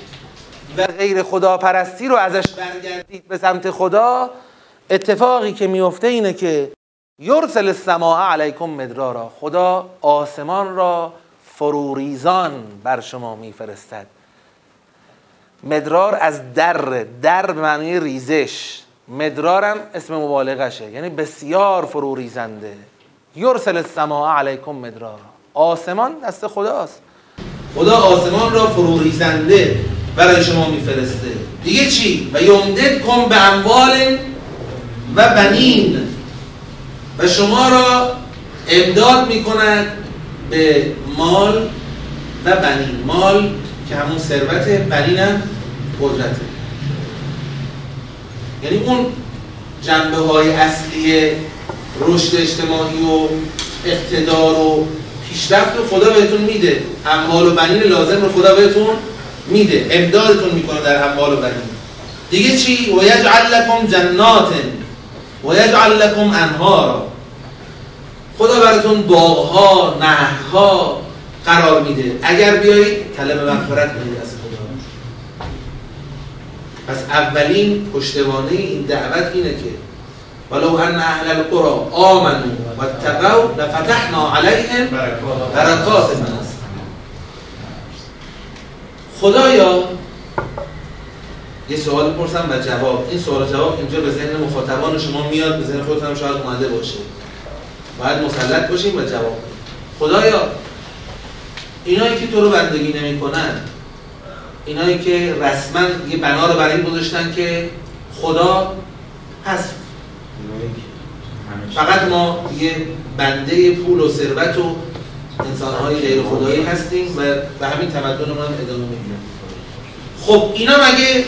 و غیر خدا پرستی رو ازش برگردید به سمت خدا اتفاقی که میفته اینه که یرسل السماء علیکم مدرارا. خدا آسمان را فروریزان بر شما میفرستد. مدرار از در در به معنی ریزش. مدرارم اسم مبالغشه یعنی بسیار فروریزنده یرسل السماء علیکم مدرارا. آسمان دست خداست. خدا آسمان را فروریزنده برای شما میفرسته. دیگه چی؟ و یمدد کن به اموال و بنین. و شما را امداد می‌کند به مال و بنین. مال که همون ثروت بنین هم قدرته. یعنی اون جنبه های اصلی رشد اجتماعی و اقتدار و پیشرفت رو خدا بهتون میده. اموال و بنین لازم رو خدا بهتون میده. امدادتون می‌کنه در اموال و بنین. دیگه چی؟ و یجعل لکم جنات و یجعل لکم انهارا. خدا براتون باغها نهرها قرار میده. اگر بیایید طلب مغفرت کنید از خدا. پس اولین پشتوانه این دعوت اینه که ولو ان اهل القرى آمنوا واتقوا لفتحنا علیهم برکات من است. خدایا یه سوال پرسم و جواب. این سوال جواب اینجا به ذهن مخاطبان شما میاد به ذهن خودتون هم شاید اومده باشه. باید مسلط باشیم و جواب خدایا اینایی که تو رو بندگی نمی‌کنن اینایی که رسما یه بنا رو برای این گذاشتن که خدا هست فقط ما یه بنده پول و ثروت و انسانهای غیر خدایی هستیم و به همین تمدنمون هم ادامه میدیم. خب اینا مگه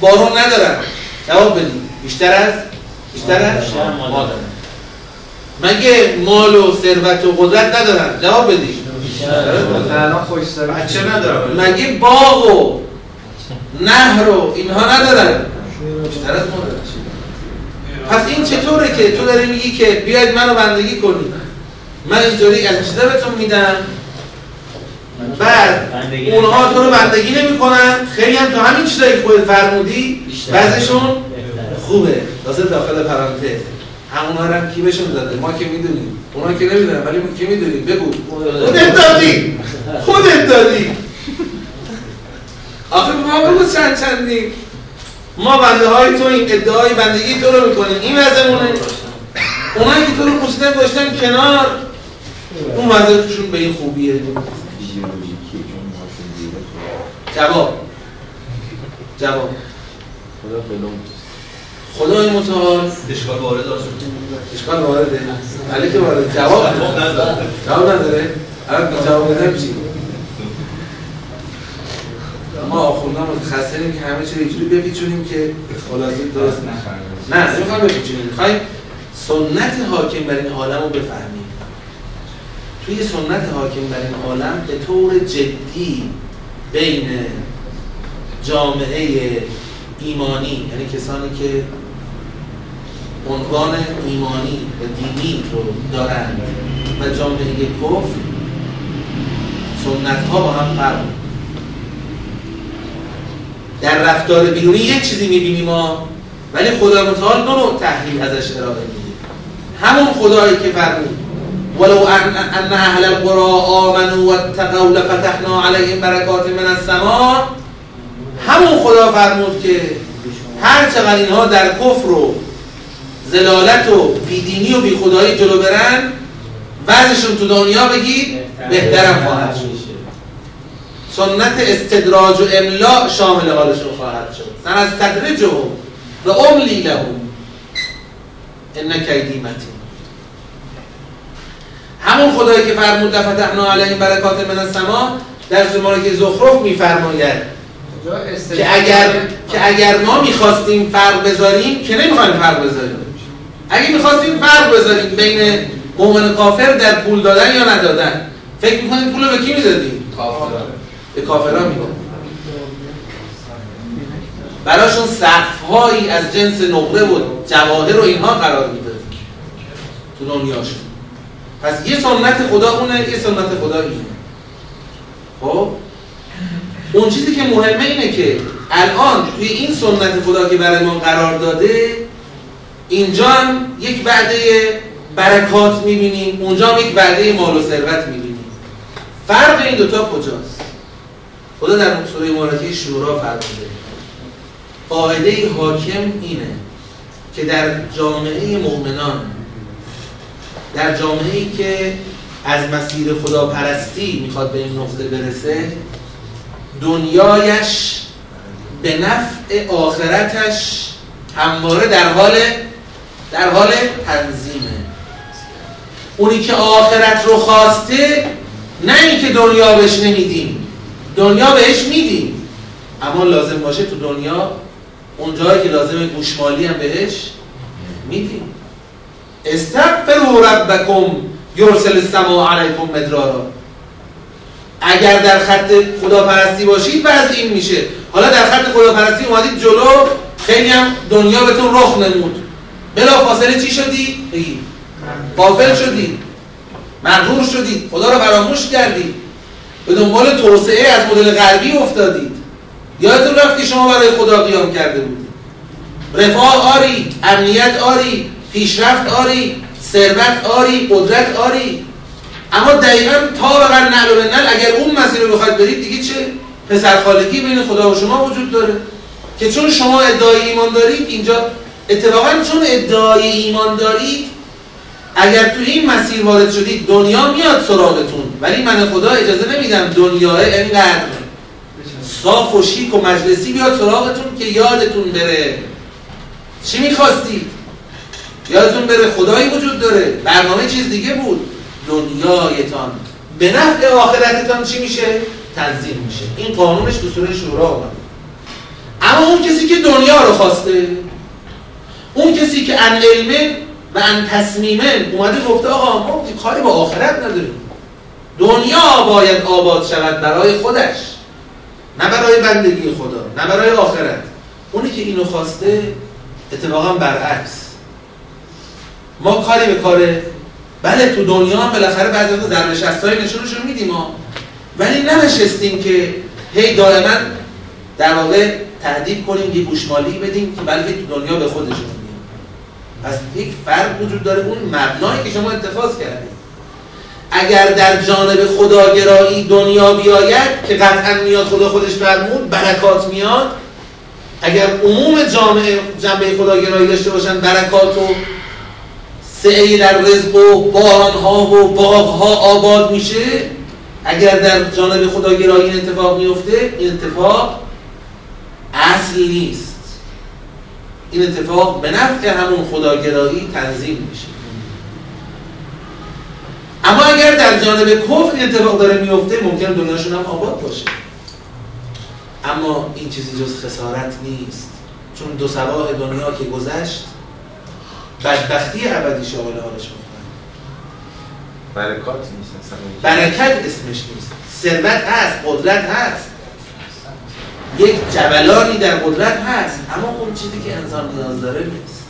بارون ندارن؟ جواب بدیم بیشتر از؟ بیشتر از؟ ما دارن مگه مال و ثروت و قدرت ندارن؟ جواب خوش بچه ندارم. مگه باغ و نهر و اینها ندارن؟ بیشتر از ما پس این چطوره که تو داری میگی که بیاید منو بندگی کنید من اینطوری از چیزا بهتون میدم. بعد اونها تو رو بندگی نمی‌کنن. خیلی هم تو همین چیزایی خودت فرمودی بعضشون خوبه. لازم داخل پرانتز. همونا رو هم کی بهشون داده ما که می‌دونیم. اونا که نمی‌دونن ولی ما که می‌دونیم؟ بگو. خودت دادی. خودت دادی. آخه ما بگو چند چندی. ما بنده های تو این ادعای بندگی تو رو می‌کنیم. این وضعمونه. اونایی که تو رو پوسیدن گذاشتن کنار اون وضعشون به این خوبیه. جواب. جواب. خدای متعال. اشکال وارد آسون اشکال وارده. ولی که وارد. جواب جواب نداره. الان جواب بده چی ما آخوندان متخصصیم که همه چیز اینجوری بپیچونیم که خلاصه درست نه نمی‌خوام بپیچونیم. می‌خوایم سنت حاکم بر این عالم رو بفهمیم. توی سنت حاکم بر این عالم به طور جدی بین جامعه ایمانی یعنی کسانی که عنوان ایمانی و دینی رو دارند و جامعه کفر سنت ها با هم فرق در رفتار بیرونی یک چیزی می‌بینیم ما ولی خدا متعال دو نوع تحلیل ازش ارائه میده. همون خدایی که فرمود ولو ان ان اهل القرى آمنوا واتقوا لفتحنا علیهم برکات من السماء. همون خدا فرمود که هر چقدر اینها در کفر و زلالت و بیدینی و بیخدایی جلو برن وضعشون تو دنیا بگید بهترم خواهد شد. سنت استدراج و املاع شامل حالشون خواهد شد. سن از تدرجهم و املی لهم. ان کیدی همون خدایی که فرمود لفتحنا علیهم برکات من السما در سوره که زخرف میفرماید که اگر که اگر ما می‌خواستیم فرق بذاریم که نمی‌خوایم فرق بذاریم؟ اگه می‌خواستیم فرق بذاریم بین مؤمن کافر در پول دادن یا ندادن فکر می‌کنید پول رو به کی می‌دادیم؟ به کافران می‌دادیم. براشون سقفهایی از جنس نقره و جواهر و اینها قرار می‌دادیم تو دنیاشون. پس یه سنت خدا اونه یه سنت خدا اینه. خب؟ اون چیزی که مهمه اینه که الان توی این سنت خدا که برای ما قرار داده اینجا هم یک وعده برکات می‌بینیم اونجا هم یک وعده مال و ثروت می‌بینیم. فرق این دوتا کجاست؟ خدا در سوره مبارکه شورا فرموده قاعده حاکم اینه که در جامعه مؤمنان در جامعه ای که از مسیر خدا پرستی می‌خواد به این نقطه برسه دنیایش به نفع آخرتش همواره در حال در حال تنظیمه اونی که آخرت رو خواسته نه اینکه دنیا بهش نمیدیم. دنیا بهش میدیم. اما لازم باشه تو دنیا اون جایی که لازمه گوشمالی هم بهش میدیم. استغفروا ربکم یرسل السماء علیکم مدرارا. اگر در خط خداپرستی باشید بعض این میشه. حالا در خط خداپرستی اومدید جلو خیلی هم دنیا بهتون رخ نمود. بلا فاصله چی شدی؟ بگید غافل شدید مغرور شدید خدا رو فراموش کردید به دنبال توسعه از مدل غربی افتادید یادتون رفت که شما برای خدا قیام کرده بودید رفاه آری امنیت آری پیشرفت آری ثروت آری قدرت آری. اما دقیقا تا بقر نعل و اگر اون مسیر رو بخواید برید دیگه چه پسرخالگی بین خدا و شما وجود داره؟ که چون شما ادعای ایمان دارید اینجا اتفاقا چون ادعای ایمان دارید اگر تو این مسیر وارد شدید دنیا میاد سراغتون. ولی من خدا اجازه نمیدم دنیا اینقدر صاف و شیک و مجلسی بیاد سراغتون که یادتون بره. چی می‌خواستید؟ یادتون بره خدایی وجود داره. برنامه چیز دیگه بود. دنیایتان. به نفع آخرتتان چی میشه؟ تنظیم میشه. این قانونش تو سوره شورا اومده اما اون کسی که دنیا رو خواسته اون کسی که ان علمه و ان تصمیمه اومده گفته آقا ما کاری با آخرت نداریم. دنیا باید آباد شود برای خودش نه برای بندگی خدا نه برای آخرت. اونی که اینو خواسته اتفاقا برعکس. ما کاری به کاره بله تو دنیا هم بالاخره بعضی وقتا ضرب شستای نشونشون میدیم ما. ولی ننشستیم که هی دائما در واقع تهدید کنیم یه گوشمالی بدیم که بلکه تو دنیا به خودشون پس یک فرق وجود داره اون مبنایی که شما اتخاذ کردید. اگر در جانب خداگرایی دنیا بیاید که قطعا میاد خدا خودش فرمود برکات میاد اگر عموم جامعه جنبه خداگرایی داشته باشن برکات و سعی در رزق و بارانها و باغها آباد میشه اگر در جانب خداگرایی این اتفاق میفته این اتفاق اصل نیست. این اتفاق به نفع همون خداگرایی تنظیم میشه. اما اگر در جانب کفر این اتفاق داره میفته ممکن دنیاشون هم آباد باشه. اما این چیزی جز خسارت نیست. چون دو سباه دنیا که گذشت بدبختی ابدی شامل حالش می‌کنه. برکات نیست اصلا. برکت اسمش نیست. ثروت هست قدرت هست. یک جبلانی در قدرت هست اما اون چیزی که انسان نیاز داره نیست.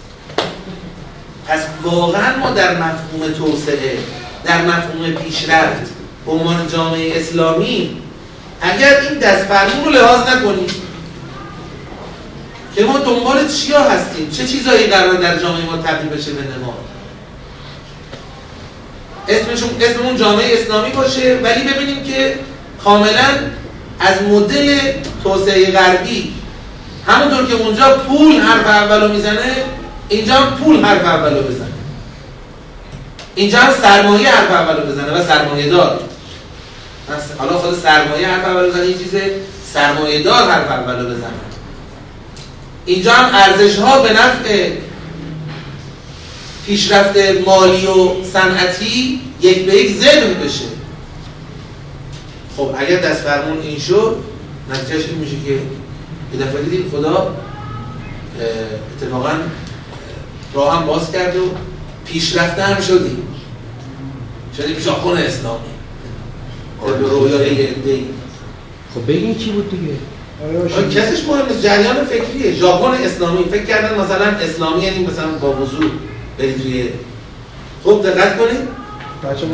پس واقعا ما در مفهوم توسعه در مفهوم پیشرفت به عنوان جامعه اسلامی اگر این دست فرمون رو لحاظ نکنیم که ما دنبال چیا هستیم چه چیزایی قرار در جامعه ما تبدیل بشه به نما اسمشون اسم اون جامعه اسلامی باشه ولی ببینیم که کاملا از مدل توسعه غربی. همونطور که اونجا پول حرف اولو می‌زنه اینجا پول حرف اولو بزنه. اینجا هم سرمایه حرف اولو بزنه و سرمایه دار حالا خود سرمایه حرف اولو بزنه این چیزه سرمایه دار حرف اولو بزنه. اینجا هم ارزش ها به نفع پیشرفت مالی و صنعتی یک به یک ذبح بشه. خب اگر دست فرمون این شد نتیجهش این میشه که یه دفعه دیدیم خدا اتفاقا اه، راه هم باز کرد و پیشرفته هم شدیم. شدیم ژاپن اسلامی. به رویای یه عده‌ای. خب بگین کی بود دیگه؟ آره، کسش مهم نیست جریان فکریه. ژاپن اسلامی. فکر کردن مثلا اسلامی یعنی مثلا با وضوع بری توی خب دقت کنید.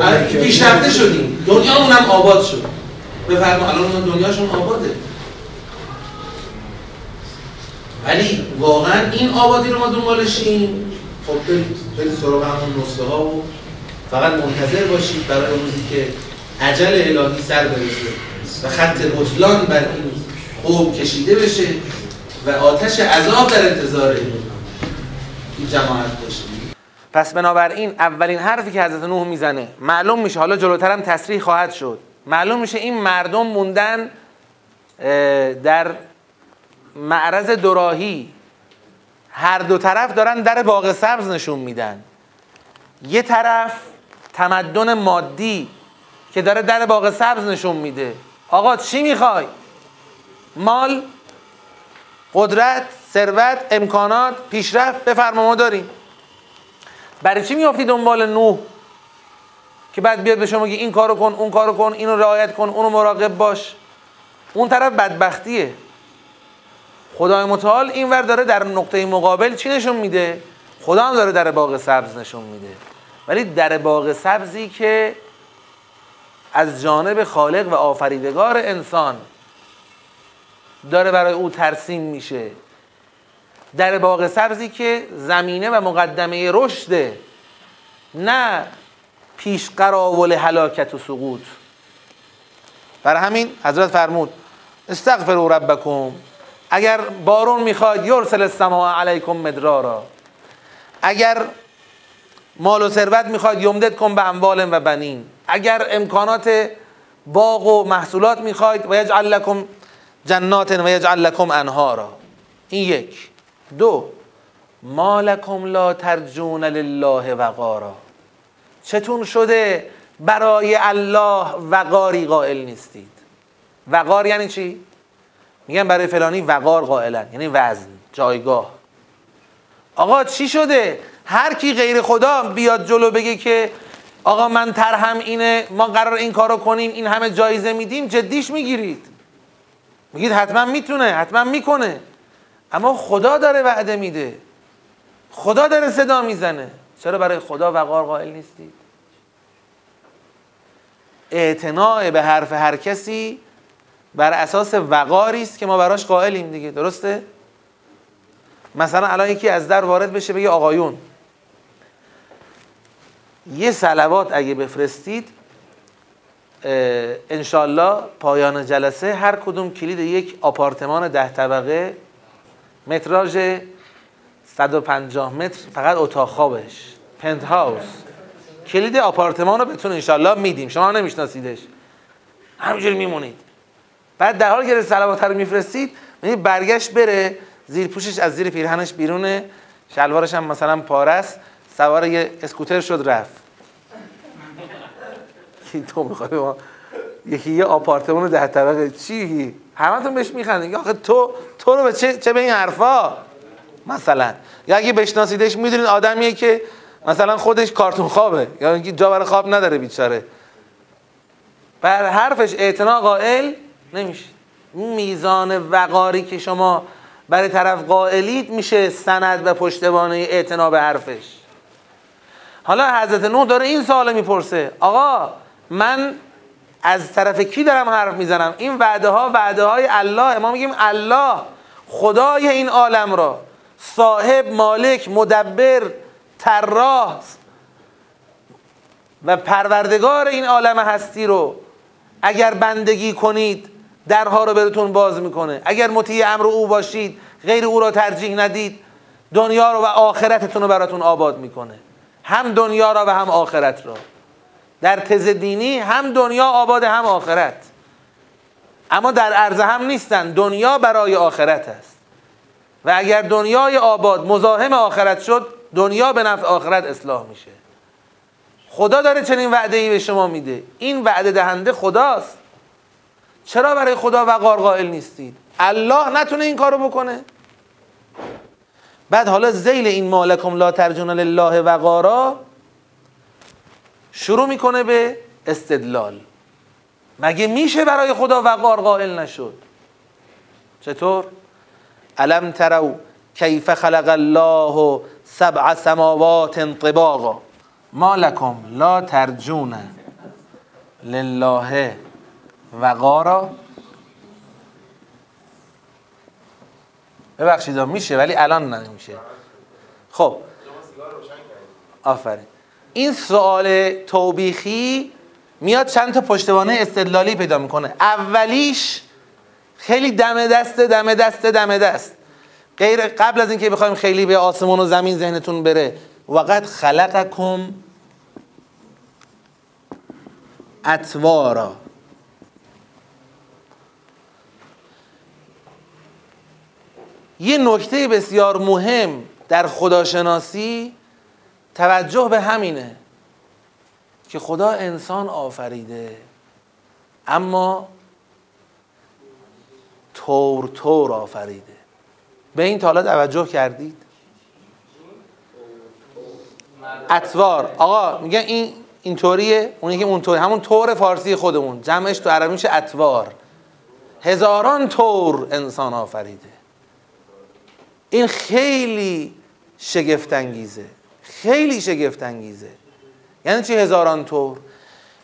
آره، پیشرفته شدیم. دنیامون هم آباد شد. بفرما الان اون دنیاشون آباده. ولی واقعا این آبادی رو ما دنبالشیم. خب برید برید سراغ همون نسخه ها و فقط منتظر باشید برای روزی که عجل الهی سر برسه و خط بطلان بر این قوم کشیده بشه و آتش عذاب در انتظار این جماعت باشه. پس بنابراین اولین حرفی که حضرت نوح می‌زنه معلوم میشه. حالا جلوترم تصریح خواهد شد. معلوم میشه این مردم موندن در معرض دوراهی. هر دو طرف دارن در باغ سبز نشون میدن. یه طرف تمدن مادی که داره در باغ سبز نشون میده. آقا چی می‌خوای؟ مال قدرت ثروت امکانات پیشرفت. بفرما ما داریم. برای چی میافتی دنبال نوح؟ که بعد بیاد به شما بگه این کارو کن اون کارو کن اینو رعایت کن اونو مراقب باش. اون طرف بدبختیه. خدای متعال اینور داره در نقطه مقابل چی نشون میده؟ خدا هم داره در باغ سبز نشون میده. ولی در باغ سبزی که از جانب خالق و آفریدگار انسان داره برای او ترسیم میشه. در باغ سبزی که زمینه و مقدمه رشده نه پیش قراول هلاکت و سقوط. برای همین حضرت فرمود استغفروا ربکم. اگر بارون می‌خواد یرسل السماء علیکم مدرارا. اگر مال و ثروت می‌خواد یمدد کن به اموال و بنین. اگر امکانات باغ و محصولات می‌خواید و یجعل لکم جنات و یجعل لکم انهارا. این یک. دو. ما لکم لا ترجون لله وقارا. چتون شده برای الله وقاری قائل نیستید. وقار یعنی چی؟ میگن برای فلانی وقار قائلن یعنی وزن جایگاه. آقا چی شده؟ هر کی غیر خدا بیاد جلو بگه که آقا من ترهم اینه ما قرار این کارو کنیم این همه جایزه میدیم جدیش می‌گیرید. میگید حتما می‌تونه حتما می‌کنه. اما خدا داره وعده میده. خدا داره صدا می‌زنه. چرا برای خدا وقار قائل نیستید؟ اعتناع به حرف هر کسی بر اساس وقاری است که ما براش قائلیم دیگه درسته؟ مثلا الان یکی از در وارد بشه بگه آقایون یه سلوات اگه بفرستید انشالله پایان جلسه هر کدوم کلید یک آپارتمان ده طبقه متراژ 150 متر فقط اتاق خوابش. پنت هاوس کلید آپارتمان رو بهتون انشالله میدیم. شما نمیشناسیدش. همینجوری میمونید. بعد در حالی که سلوات رو میفرستید یعنی برگشت بره زیر پوشش از زیر پیرهنش بیرونه. شلوارش هم مثلا پارس سوار یه اسکوتر شد رفت. کی تو می‌خوای ما یکی یه آپارتمان ده طبقه. چی؟ همتون بهش میخندین. آخه تو تو رو به چه چه به این حرفا؟ مثلا. یا اگه بشناسیدش می‌دونید آدمیه که مثلا خودش کارتون خوابه. یا اینکه جا برای خواب نداره بیچاره. بر حرفش اعتنا قائل نمیشه. این میزان وقاری که شما برای طرف قائلید میشه سند و پشتوانه اعتنا به حرفش. حالا حضرت نوح داره این سوال می‌پرسه. آقا من از طرف کی دارم حرف می‌زنم؟ این وعده ها وعده های الله. ما میگیم الله خدای این عالم را. صاحب مالک مدبر طراح و پروردگار این عالم هستی رو اگر بندگی کنید درها رو براتون باز می‌کنه. اگر مطیع امر او باشید غیر او را ترجیح ندید دنیا رو و آخرتتون رو براتون آباد می‌کنه. هم دنیا را و هم آخرت را. در تز دینی هم دنیا آباد هم آخرت. اما در عرض هم نیستن دنیا برای آخرت است. و اگر دنیای آباد مزاحم آخرت شد دنیا به نفع آخرت اصلاح میشه. خدا داره چنین وعده ای به شما میده. این وعده دهنده خداست. چرا برای خدا وقار قائل نیستید؟ الله نتونه این کارو بکنه. بعد حالا زیل این مالکم لا ترجون لله وقارا شروع می‌کنه به استدلال. مگه میشه برای خدا وقار قائل نشد؟ چطور؟ الم ترو کیف خلق الله سبع سماوات طباقا. ما لکم لا ترجون لله وقارا. ببخشید میشه ولی الان نمیشه خب. آفرین. این سوال توبیخی میاد چند تا پشتوانه استدلالی پیدا می‌کنه. اولیش خیلی دم دسته دم دسته دم دست. غیر قبل از اینکه بخوایم خیلی به آسمان و زمین ذهنتون بره. وقت خلقکم اتوارا یه نکته بسیار مهم در خداشناسی توجه به همینه که خدا انسان آفریده اما طور طور آفریده. به این تالا توجه کردید؟ اتوار. آقا میگن این اینطوریه اونی که اونطوری همون طور فارسی خودمون. جمعش تو عربی میشه اتوار. هزاران طور انسان آفریده. این خیلی شگفت انگیزه خیلی شگفت انگیزه یعنی چی هزاران طور؟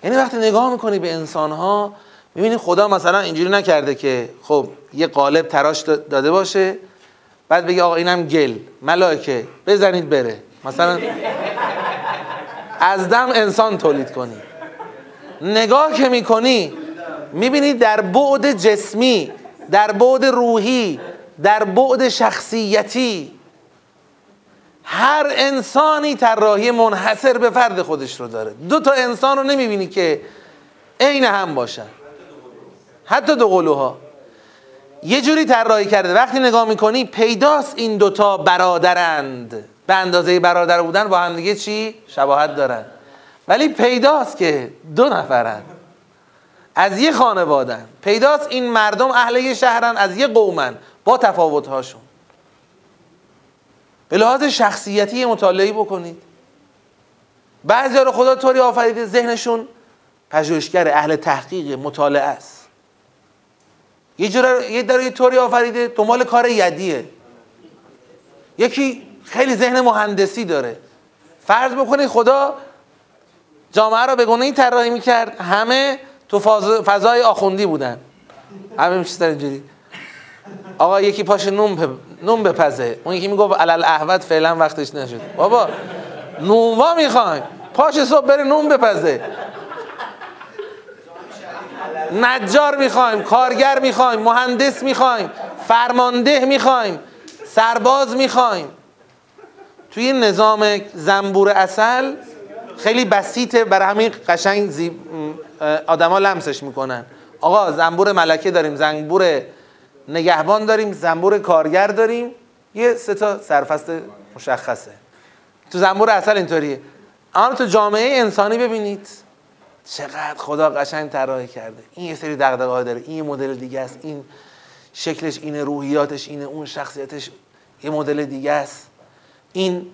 یعنی وقتی نگاه می‌کنی به انسان ها می‌بینی خدا مثلا اینجوری نکرده که خب یه قالب تراش داده باشه بعد بگه آقا اینم گل. ملائکه بزنید بره. مثلا از دم انسان تولید کنی. نگاه که می‌کنی می‌بینی در بعد جسمی در بعد روحی در بعد شخصیتی هر انسانی طراحی منحصر به فرد خودش رو داره. دو تا انسان رو نمی‌بینی که عین هم باشن. حتی دو قلوها. یه جوری طراحی کرده. وقتی نگاه می‌کنی پیداست این دوتا برادرند. به اندازه برادر بودن با هم دیگه چی؟ شباهت دارن. ولی پیداست که دو نفرن. از یه خانوادن. پیداست این مردم اهل یه شهرن از یه قومن. با تفاوتهاشون. به لحاظ شخصیتی مطالعه بکنید. بعضی رو خدا طوری آفریده ذهنشون پژوهشگر اهل تحقیق مطالعه است. یه جور یه داره یه طوری آفریده دنبال کار یدیه. یکی خیلی ذهن مهندسی داره. فرض بکنید خدا جامعه رو به گونه این طراحی می‌کرد همه تو فضای آخوندی بودن. همه میشه اینجوری. آقا یکی پاش نوم پ... نوم بپزه. اون یکی می‌گفت علل احوت فعلا وقتش نشد. بابا نوما می‌خوایم. پاش صبح بره نوم بپزه. نجار می‌خوایم کارگر می‌خوایم مهندس می‌خوایم فرمانده می‌خوایم سرباز می‌خوایم. توی نظام زنبور اصل خیلی بسیطه برای همین قشنگ زیب... آدما لمسش می‌کنن. آقا زنبور ملکه داریم زنبور نگهبان داریم زنبور کارگر داریم. یه سه تا سرفست مشخصه. تو زنبور اصل اینطوریه. اما تو جامعه انسانی ببینید. چقدر خدا قشنگ طراحی کرده. این یه سری دغدغه‌ها داره. این مدل دیگه است. این شکلش اینه روحیاتش اینه اون شخصیتش یه مدل دیگه است. این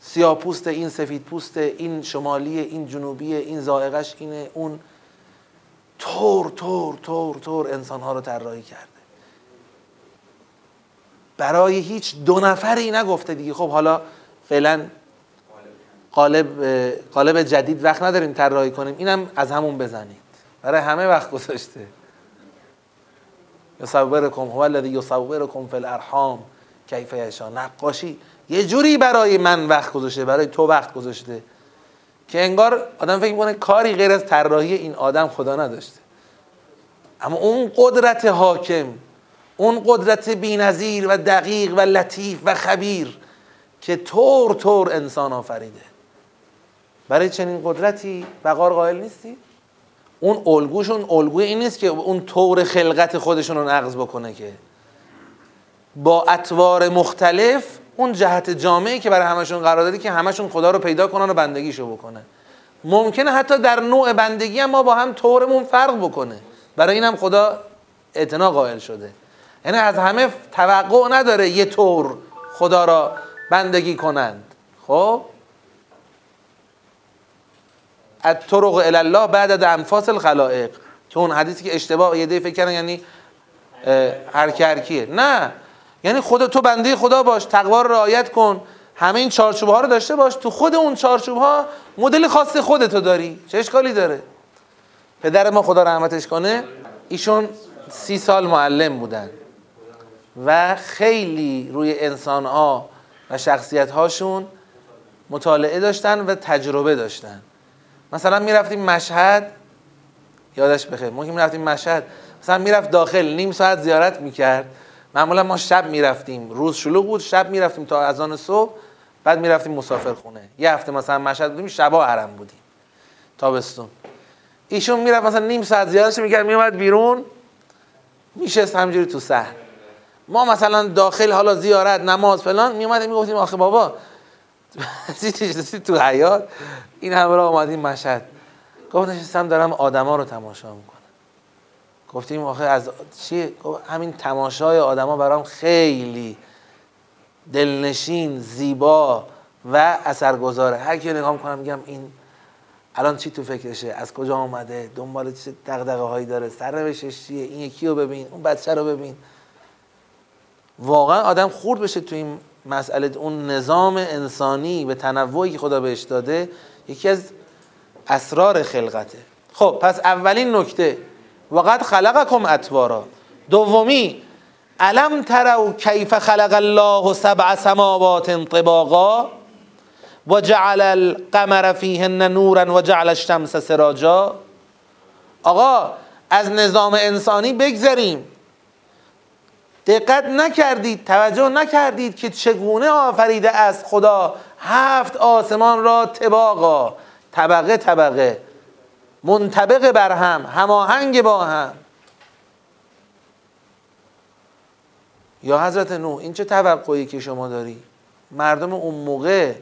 سیاه پوست این سفید پوست این شمالی این جنوبی این زائقش اینه. اون تور تور تور تور انسان ها رو طراحی کرده. برای هیچ دو نفری نگفته دیگه. خب حالا فعلا قالب قالب جدید وقت نداریم طراحی کنیم. اینم از همون بزنید. برای همه وقت گذاشته. یصورکم هو الذی یصورکم فی الارحام. کیف یشا نقاشی یه جوری برای من وقت گذاشته برای تو وقت گذاشته که انگار آدم فکر می‌کنه کاری غیر از طراحی این آدم خدا نداشته. اما اون قدرت حاکم اون قدرت بینظیر و دقیق و لطیف و خبیر که طور طور انسان آفریده. برای چنین قدرتی بقار قائل نیستی؟ اون الگوشون الگوی این نیست که اون طور خلقت خودشون رو نقض بکنه که. با اطوار مختلف اون جهت جامعی که برای همشون قرار دادی که همشون خدا رو پیدا کنن و بندگیشو بکنه ممکنه حتی در نوع بندگی هم ما با هم طورمون فرق بکنه. برای این هم خدا اعتنا قائل شده. یعنی از همه توقع نداره یه طور خدا را بندگی کنند. خب؟ الطرق الی الله بعد از انفاس الخلائق. که اون حدیثی که اشتباه یه فکر کردن یعنی هر کی هر کیه نه. یعنی خدا تو بنده خدا باش تقوا رو رعایت کن. همه این چارچوب ها رو داشته باش. تو خود اون چارچوب ها مدل خاص خودتو داری. چه اشکالی داره؟ پدر ما خدا رحمتش کنه ایشون سی سال معلم بودن. و خیلی روی انسان ها و شخصیت هاشون مطالعه داشتن و تجربه داشتن. مثلا می‌رفتیم مشهد یادش بخیر ما که می‌رفتیم مشهد مثلا می‌رفت داخل نیم ساعت زیارت می‌کرد. معمولا ما شب می‌رفتیم روز شلوغ بود شب می‌رفتیم تا اذان صبح بعد می‌رفتیم مسافر خونه یه هفته مثلا مشهد بودیم شبا حرم بودیم. تابستون. ایشون می‌رفت مثلا نیم ساعت زیارتش می‌کرد میومد بیرون میشست همجوری تو سهر. ما مثلا داخل حالا زیارت نماز فلان میومدیم می‌گفتیم آخه بابا نشستی تو حیات این همه را آمدیم مشهد. گفت نشستم دارم آدما رو تماشا می‌کنم. گفتیم آخه از چی؟ همین تماشای آدما برام خیلی دلنشین زیبا و اثرگذاره. هر کی نگاه می‌کنم میگم این الان چی تو فکرشه؟ از کجا آمده دنبال چه دغدغه هایی داره؟ سرنوشتش چیه؟ این یکی رو ببین اون بچه رو ببین. واقعا آدم خورد بشه تو این مسئله اون نظام انسانی به تنوعی که خدا بهش داده یکی از اسرار خلقته. خب پس اولین نکته وقد خلقکم اطوارا. دومی علم تروا کیف خلق الله سبع سماوات طباقا و جعل القمر فیهن نورا و جعل الشمس سراجا؟ آقا از نظام انسانی بگذریم. دقت نکردید توجه نکردید که چگونه آفریده است خدا هفت آسمان را طباقا. طبقه طبقه منطبق بر هم هماهنگ با هم. یا حضرت نوح این چه توقعی که شما داری؟ مردم اون موقع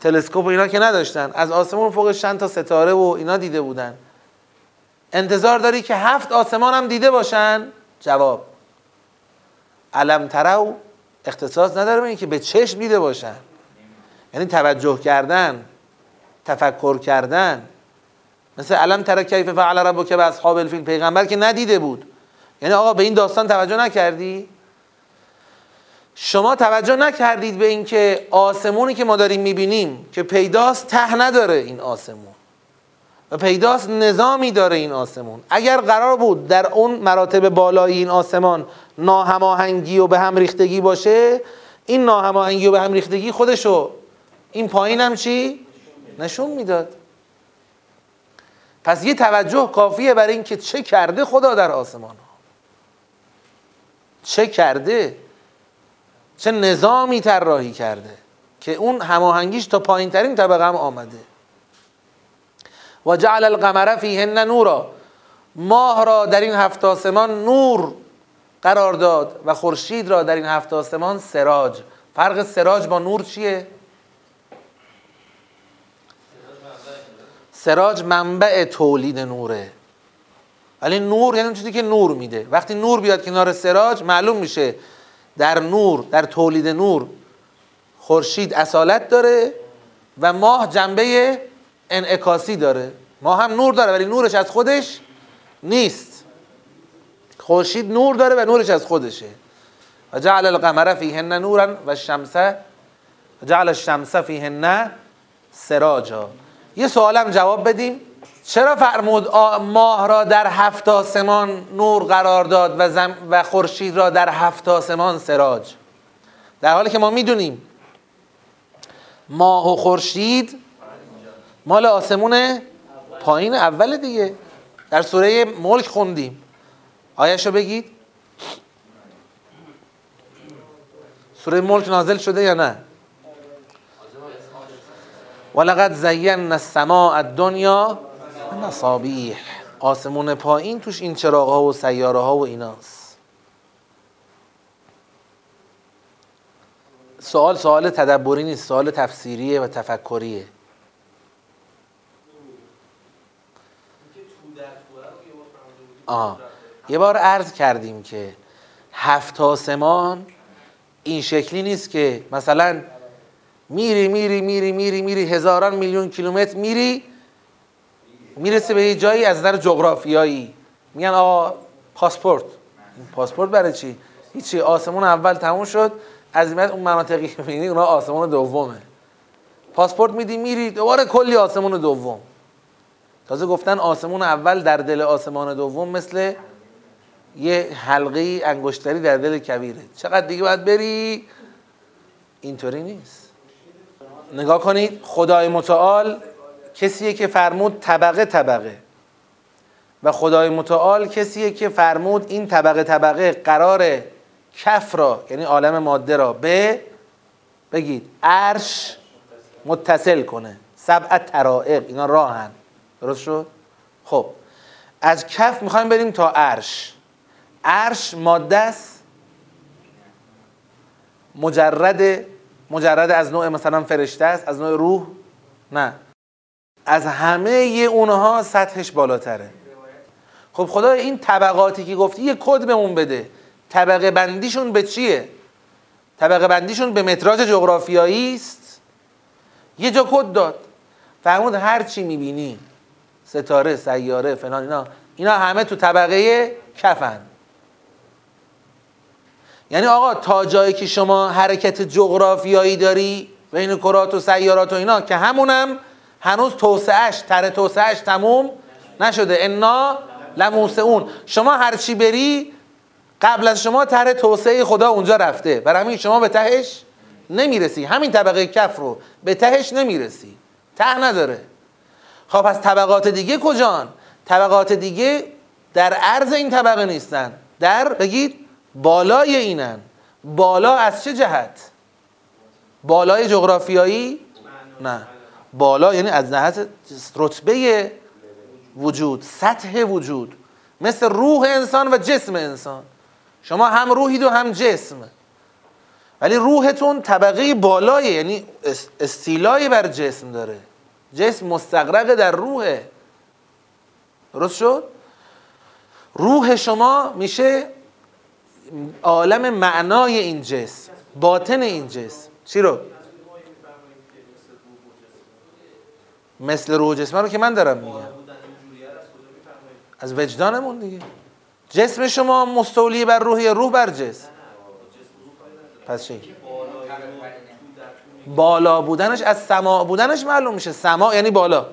تلسکوپ اینا که نداشتن از آسمون فوقش چند تا ستاره و اینا دیده بودن. انتظار داری که هفت آسمان هم دیده باشن؟ جواب علم ترو اختصاص نداره به اینکه به چشم دیده باشن. یعنی توجه کردن تفکر کردن. مثل علم تر کیف فعل ربک به اصحاب الفیل پیغمبر که ندیده بود. یعنی آقا به این داستان توجه نکردی؟ شما توجه نکردید به اینکه آسمونی که ما داریم می‌بینیم که پیداست ته نداره این آسمون. و پیداست نظامی داره این آسمون. اگر قرار بود در اون مراتب بالایی این آسمان ناهماهنگی و به هم ریختگی باشه این ناهماهنگی و به هم ریختگی خودشو این پایین هم چی؟ نشون می‌داد. پس یه توجه کافیه برای اینکه چه کرده خدا در آسمان ها. چه کرده؟ چه نظامی طراحی کرده که اون هماهنگیش تا پایین ترین طبقه هم آمده. و جعل القمر فیهن نورا. ماه را در این هفت آسمان نور قرار داد و خورشید را در این هفت آسمان سراج. فرق سراج با نور چیه؟ سراج منبع تولید نوره. ولی نور یعنی چیزی که نور میده. وقتی نور بیاد کنار سراج معلوم میشه در نور در تولید نور خورشید اصالت داره و ماه جنبه انعکاسی داره. ماه هم نور داره ولی نورش از خودش نیست. خورشید نور داره و نورش از خودشه. و جعل القمر فیهن نورا و الشمس و جعل الشمس فیهن سراجا. یه سوالم جواب بدیم. چرا فرمود ماه را در هفت آسمان نور قرار داد و, زم و خورشید را در هفت آسمان سراج؟ در حالی که ما می‌دونیم ماه و خورشید مال آسمون پایین اول دیگه. در سوره ملک خوندیم. آیشو بگید سوره ملک نازل شده یا نه؟ ولقد زینا السماء الدنیا مصابیح آسمون پایین توش این چراغ ها و سیاره ها و ایناست. سوال سوال تدبری نیست سوال تفسیریه و تفکریه. آه. یه بار عرض کردیم که هفت آسمان این شکلی نیست که مثلا میری میری میری میری میری هزاران میلیون کیلومتر میری می‌رسه به یه جایی از نظر جغرافیایی. میگن آقا پاسپورت. این پاسپورت برای چی؟ هیچی آسمون اول تموم شد. از اون مناطقی که می‌بینی اونا آسمون دومه. پاسپورت میدی میری دوباره کلی آسمون دوم. تازه گفتن آسمون اول در دل آسمان دوم مثل یه حلقه انگشتری در دل کبیره. چقدر دیگه باید بری؟ اینطوری نیست. نگاه کنید خدای متعال کسیه که فرمود طبقه طبقه. و خدای متعال کسیه که فرمود این طبقه طبقه قرار کف را یعنی عالم ماده را به بگید عرش متصل کنه. سبع ترائق اینا راهن. درست شد؟ خب از کف می‌خوایم بریم تا عرش. عرش ماده است. مجرد مجرد از نوع مثلا فرشته است از نوع روح؟ نه. از همه اونها سطحش بالاتره. خب خدا این طبقاتی که گفتی یه کد بهمون بده. طبقه بندیشون به چیه؟ طبقه بندیشون به متراژ جغرافیایی است. یه جا کد داد. فرمود هر چی می‌بینی ستاره سیاره فلان اینا اینا همه تو طبقه کفن. یعنی آقا تا جایی که شما حرکت جغرافیایی داری بین کرات و سیارات و اینا که همونم هنوز توسعهش تر توسعهش تموم نشده. انا لموسعون. شما هرچی بری قبل از شما تر توسعه خدا اونجا رفته. برای همین شما به تهش نمی‌رسی. همین طبقه کف رو به تهش نمی‌رسی. ته نداره. خب پس طبقات دیگه کجان؟ طبقات دیگه در عرض این طبقه نیستن. در بگید بالای اینن. بالا از چه جهت؟ بالای جغرافیایی؟ نه. بالا یعنی از جهت رتبه وجود سطح وجود. مثل روح انسان و جسم انسان. شما هم روحید و هم جسم. ولی روحتون طبقه بالای یعنی استیلای بر جسم داره. جسم مستقرق در روحه. درست شد؟ روح شما میشه عالم معنای این جسم باطن این جسم. چی رو؟ مثل روح جسم رو که من دارم میگم. از وجدانمون دیگه. جسم شما مستولی بر روح یا روح بر جسم؟ پس چی؟ بالا بودنش از سما بودنش معلوم میشه. سما یعنی بالا.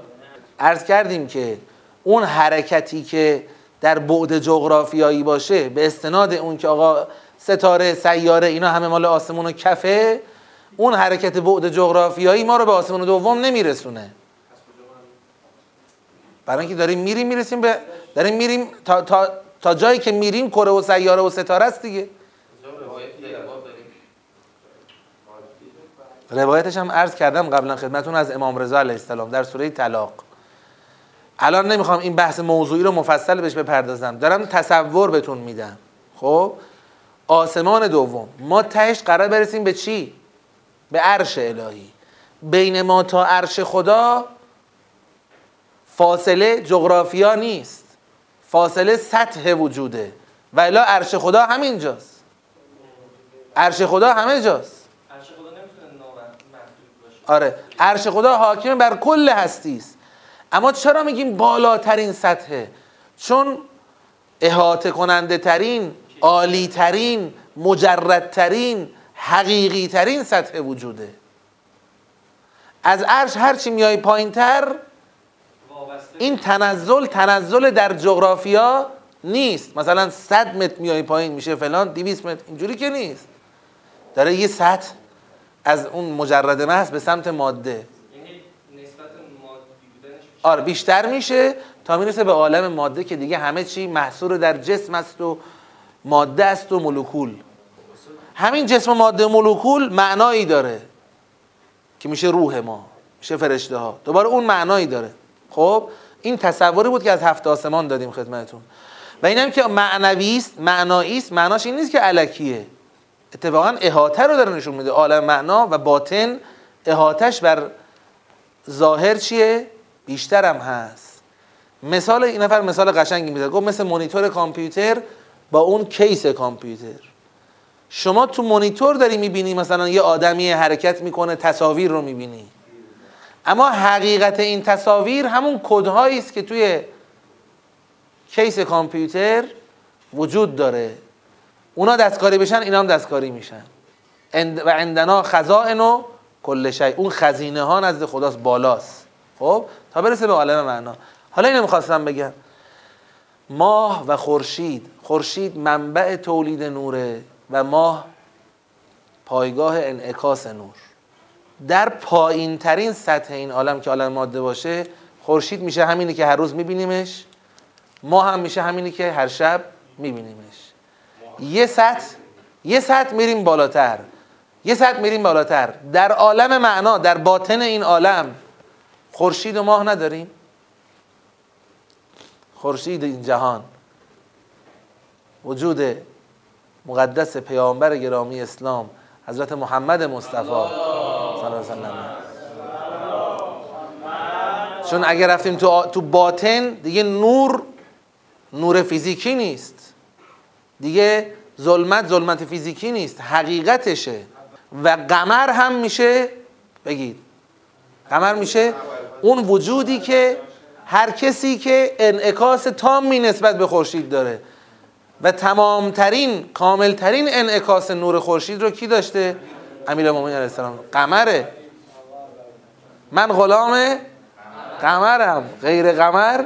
عرض کردیم که اون حرکتی که در بعد جغرافیایی باشه به استناد اون که آقا ستاره سیاره اینا همه مال آسمون و کفه اون حرکت بعد جغرافیایی ما رو به آسمون دوم نمیرسونه. برای اینکه داریم میریم می‌رسیم به داریم میریم تا, تا, تا جایی که میریم کره و سیاره و ستاره است دیگه. روایتش هم عرض کردم قبلا خدمتون از امام رضا علیه السلام در سوره طلاق. الان نمی‌خوام این بحث موضوعی رو مفصل بهش بپردازم. دارم تصور بهتون میدم. خب؟ آسمان دوم. ما تهش قرار برسیم به چی؟ به عرش الهی. بین ما تا عرش خدا فاصله جغرافیا نیست. فاصله سطح وجوده. و الا عرش خدا همینجاست عرش خدا همه جاست. آره. عرش خدا حاکم بر کل هستی است. اما چرا میگیم بالاترین سطحه چون احاطه کننده ترین عالی ترین مجردترین حقیقی ترین سطح وجوده. از عرش هرچی میای پایین تر این تنزل تنزل در جغرافیا نیست. مثلا 100 متر میای پایین میشه فلان 200 متر اینجوری که نیست. داره یه سطح از اون مجرد محض به سمت ماده. آره بیشتر میشه. تا می‌رسه به عالم ماده که دیگه همه چی محصور در جسم است و ماده است و مولکول. همین جسم ماده مولکول معنایی داره که میشه روح ما میشه فرشته ها دوباره اون معنایی داره. خب این تصوری بود که از هفت آسمان دادیم خدمتتون. و اینم که معنوی است معنایی است. معناش این نیست که الکیه اتفاقا احاطه رو داره نشون میده. عالم معنا و باطن احاتش بر ظاهر چیه؟ بیشترم هست. مثال این نفر مثال قشنگی میده گفت مثل مونیتور کامپیوتر با اون کیس کامپیوتر. شما تو مونیتور داری می‌بینی مثلا یه آدمی حرکت می‌کنه تصاویر رو می‌بینی. اما حقیقت این تصاویر همون کدهایی است که توی کیس کامپیوتر وجود داره. اونا دستکاری بشن اینا هم دستکاری میشن. و عندنا خزائن و کل شی. اون خزینه ها نزد خداست بالاست. خب؟ تا برسه به عالم معنا. حالا اینو می‌خواستم بگم. ماه و خورشید. خورشید منبع تولید نوره و ماه پایگاه انعکاس نور. در پایین ترین سطح این عالم که عالم ماده باشه خورشید میشه همینی که هر روز میبینیمش. ما هم میشه همینی که هر شب میبینیمش. یه سطح یه سطح میریم بالاتر. یه سطح میریم بالاتر. در عالم معنا در باطن این عالم خورشید و ماه نداریم. خورشید این جهان. وجود مقدس پیامبر گرامی اسلام حضرت محمد مصطفی صلی الله علیه چون اگر رفتیم تو تو باطن دیگه نور نور فیزیکی نیست. دیگه ظلمت ظلمت فیزیکی نیست حقیقتشه. و قمر هم میشه بگید. قمر میشه؟ اون وجودی که هر کسی که انعکاس تامی نسبت به خورشید داره و تمامترین کاملترین انعکاس نور خورشید رو کی داشته؟ امیرالمومنین علیه السلام. قمره. من غلام قمرم. غیر قمر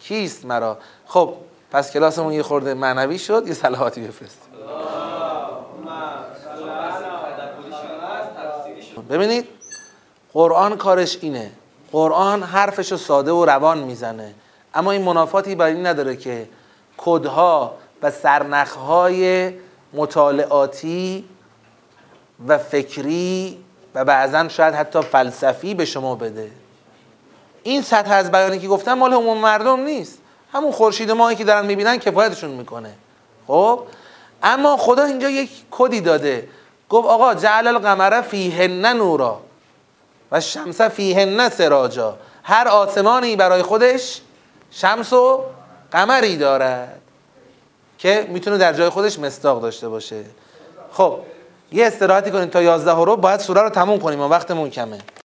کیست مرا؟ خب پس کلاسمون یه خورده معنوی شد یه صلواتی بفرست ببینید قرآن کارش اینه. قرآن حرفش رو ساده و روان می‌زنه. اما این منافاتی برای این نداره که کدها و سرنخهای مطالعاتی و فکری و بعضا شاید حتی فلسفی به شما بده. این سطح از بیانی که گفتم مال عموم مردم نیست. همون خورشید ماهی که دارن می‌بینن کفایتشون می‌کنه. خب؟ اما خدا اینجا یک کدی داده. گفت آقا جعل القمر فیهن نورا. و شمس فیهن سراجا. هر آسمانی برای خودش شمس و قمری دارد که می‌تونه در جای خودش مستاق داشته باشه. خب یه استراحتی کنیم تا یازده رو باید سوره رو تموم کنیم و وقتمون کمه.